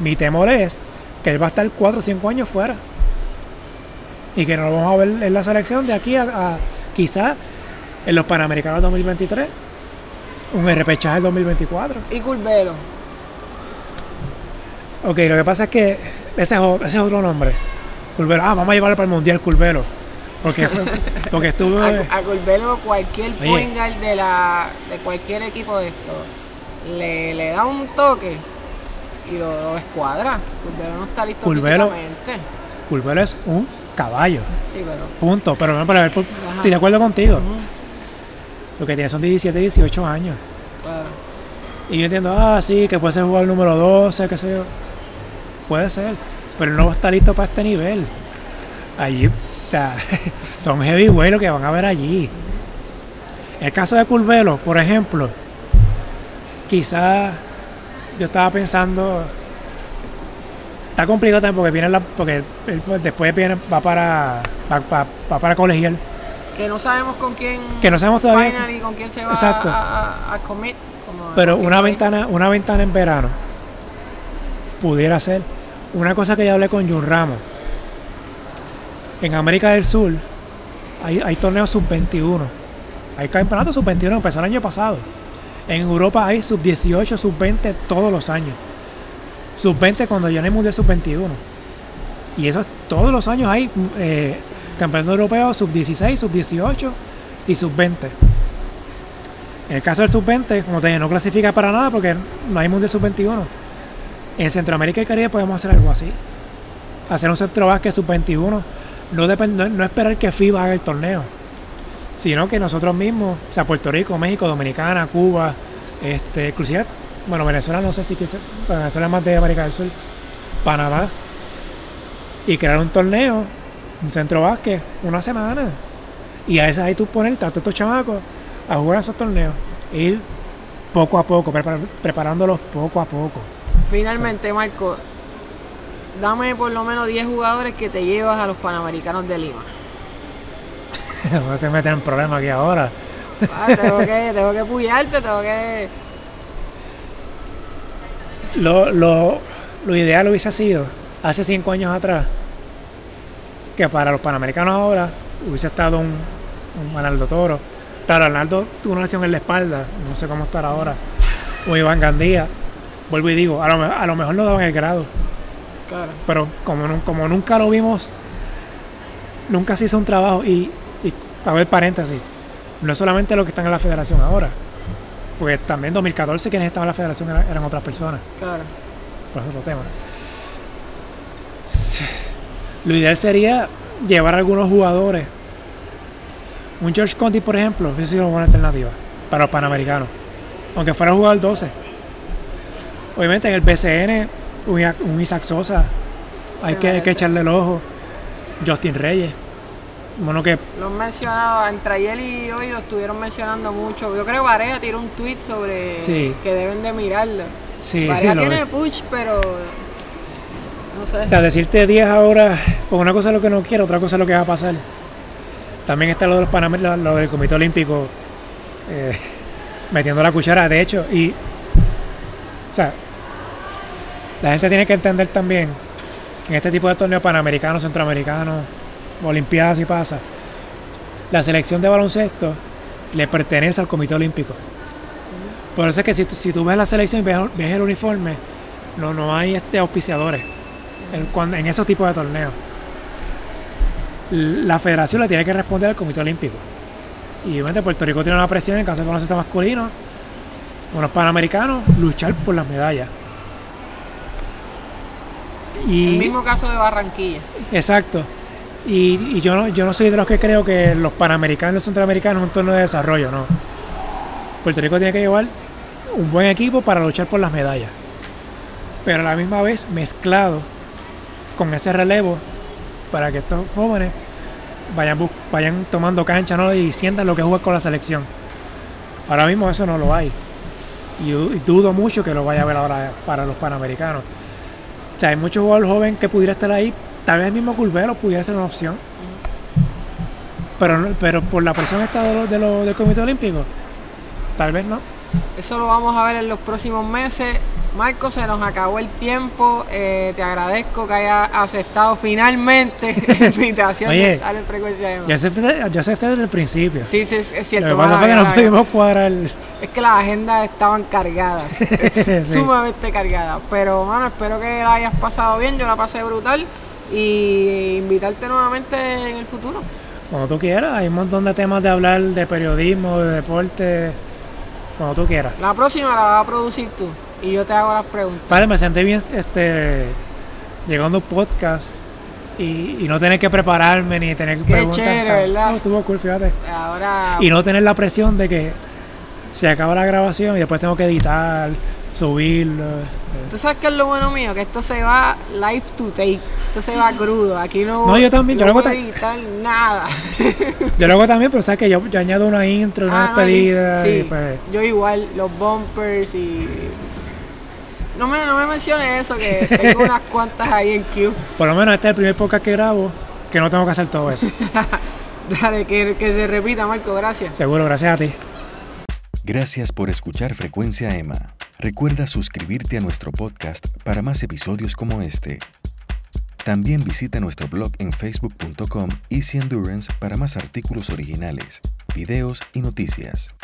Mi temor es que él va a estar 4 o 5 años fuera. Y que no lo vamos a ver en la selección de aquí a, a quizás en los Panamericanos 2023. Un repechaje del 2024. y Curvelo. Ok, lo que pasa es que ese es, o- ese es otro nombre. Curvelo. Ah, vamos a llevarlo para el mundial Curvelo. Porque, porque estuvo. A, a Curvelo cualquier point de, la, de cualquier equipo de esto le, le da un toque y lo, lo escuadra. Curvelo no está listo Curvelo. físicamente. Curvelo es un caballo. Sí, pero... Punto. Pero no, pero, Ajá. estoy de acuerdo contigo. Lo que tiene son 17, 18 años. claro. Y yo entiendo, ah, sí, que puede ser jugador número 12, qué sé yo. Puede ser, pero no está listo para este nivel. Allí, o sea, son heavyweight lo que van a ver allí. El caso de Curvelo, por ejemplo, quizás yo estaba pensando. Está complicado también porque viene la, porque él, pues, después viene, va para va, va- va para colegial. Que no sabemos con quién... Que no sabemos todavía. final y con quién se va Exacto. a, a, a commit. como- Pero una ventana, una ventana en verano pudiera ser una cosa que ya hablé con Jun Ramos. En América del Sur hay, hay torneos sub-21. Hay campeonatos sub-21, empezó el año pasado. En Europa hay sub-18, sub-20 todos los años. Sub-20 cuando ya no hay Mundial Sub-21. Y eso todos los años hay eh, campeonato europeo Sub-16, Sub-18 y Sub-20. En el caso del Sub-20, como te dije, no clasifica para nada porque no hay Mundial Sub-21. En Centroamérica y Caribe podemos hacer algo así. Hacer un centro básquet Sub-21. No, no, no esperar que FIBA haga el torneo sino que nosotros mismos, o sea, Puerto Rico, México, Dominicana, Cuba, este, inclusive, bueno, Venezuela no sé si quise, Venezuela es más de América del Sur, Panamá, y crear un torneo, un centro básquet, una semana. Y a veces ahí tú pones a todos estos chamacos a jugar esos torneos. Ir poco a poco, preparándolos poco a poco. Finalmente, Marco, dame por lo menos 10 jugadores que te llevas a los Panamericanos de Lima. no te metes en problemas aquí ahora. Ah, tengo, que, tengo que puyarte, tengo que. Lo, lo, lo ideal hubiese sido hace cinco años atrás que para los panamericanos ahora hubiese estado un, un Arnaldo Toro. Claro, Arnaldo tuvo una lesión en la espalda, no sé cómo estar ahora. O Iván Gandía. Vuelvo y digo, a lo, a lo mejor no daban el grado. Claro. Pero como, como nunca lo vimos, nunca se hizo un trabajo y a ver, paréntesis, no es solamente los que están en la federación ahora, porque también en 2014 quienes estaban en la federación eran, otras personas. Claro. Por eso otro tema. Lo ideal sería llevar a algunos jugadores. Un George Conti, por ejemplo, hubiese sido una buena alternativa para los panamericanos. Aunque fuera a jugar 12. Obviamente en el BCN, un Isaac Sosa, hay que, hay que echarle el ojo. Justin Reyes bueno, que... Lo han mencionado, entre ayer y hoy lo estuvieron mencionando mucho. Yo creo que Varea tiró un tweet sobre que deben de mirarlo. Sí, Varea tiene push, pero... O sea, decirte 10 ahora, pues una cosa es lo que no quiero, otra cosa es lo que va a pasar. También está lo de los Panamericanos, lo del Comité Olímpico, eh, metiendo la cuchara, de hecho, y... O sea, la gente tiene que entender también que en este tipo de torneos panamericanos, centroamericanos, Olimpiadas y pasa, la selección de baloncesto le pertenece al Comité Olímpico. Por eso es que si tú, si tú ves la selección y ves, el uniforme, no, no hay este auspiciadores en, en esos tipos de torneos. La federación le tiene que responder al Comité Olímpico. Y obviamente Puerto Rico tiene una presión en caso de baloncesto masculino, con los panamericanos, luchar por las medallas. Y, el mismo caso de Barranquilla. Exacto. Y, yo, no, yo no soy de los que creo que los panamericanos y los centroamericanos es un torneo de desarrollo, no. Puerto Rico tiene que llevar un buen equipo para luchar por las medallas. Pero a la misma vez mezclado con ese relevo para que estos jóvenes vayan, vayan tomando cancha ¿no? y sientan lo que juega con la selección. Ahora mismo eso no lo hay. Y, dudo mucho que lo vaya a ver ahora para los panamericanos. Hay muchos jugadores jóvenes que pudiera estar ahí, Tal vez el mismo Curvelo pudiera ser una opción. Pero, pero por la presión esta de del Comité Olímpico, tal vez no. Eso lo vamos a ver en los próximos meses. Marco, se nos acabó el tiempo. Eh, te agradezco que hayas aceptado finalmente la invitación de estar en frecuencia de Yo acepté, yo acepté desde el principio. Sí, sí, es cierto. Lo que pasa fue que no pudimos cuadrar. Es que las agendas estaban cargadas, sumamente cargadas. Pero, mano, espero que la hayas pasado bien. Yo la pasé brutal y invitarte nuevamente en el futuro. Cuando tú quieras, hay un montón de temas de hablar de periodismo, de deporte, cuando tú quieras. La próxima la vas a producir tú y yo te hago las preguntas. Padre, me senté bien este, llegando a un podcast y, no tener que prepararme ni tener que Qué preguntar. Chévere, ¿verdad? No, estuvo cool, fíjate. Ahora... Y no tener la presión de que se acaba la grabación y después tengo que editar, subirlo. ¿Tú sabes qué es lo bueno mío? Que esto se va live to take. Esto se va crudo. Aquí no, no yo también. Yo no voy a editar nada. yo lo hago también, pero sabes que yo, añado una intro, una ah, despedida. sí, pues... Yo igual, los bumpers y. No me, no me menciones eso, que tengo unas cuantas ahí en queue. Por lo menos este es el primer podcast que grabo, que no tengo que hacer todo eso. Dale, que, que se repita, Marco, gracias. Seguro, gracias a ti. Gracias por escuchar Frecuencia Emma. Recuerda suscribirte a nuestro podcast para más episodios como este. También visita nuestro blog en facebook.com Easy Endurance para más artículos originales, videos y noticias.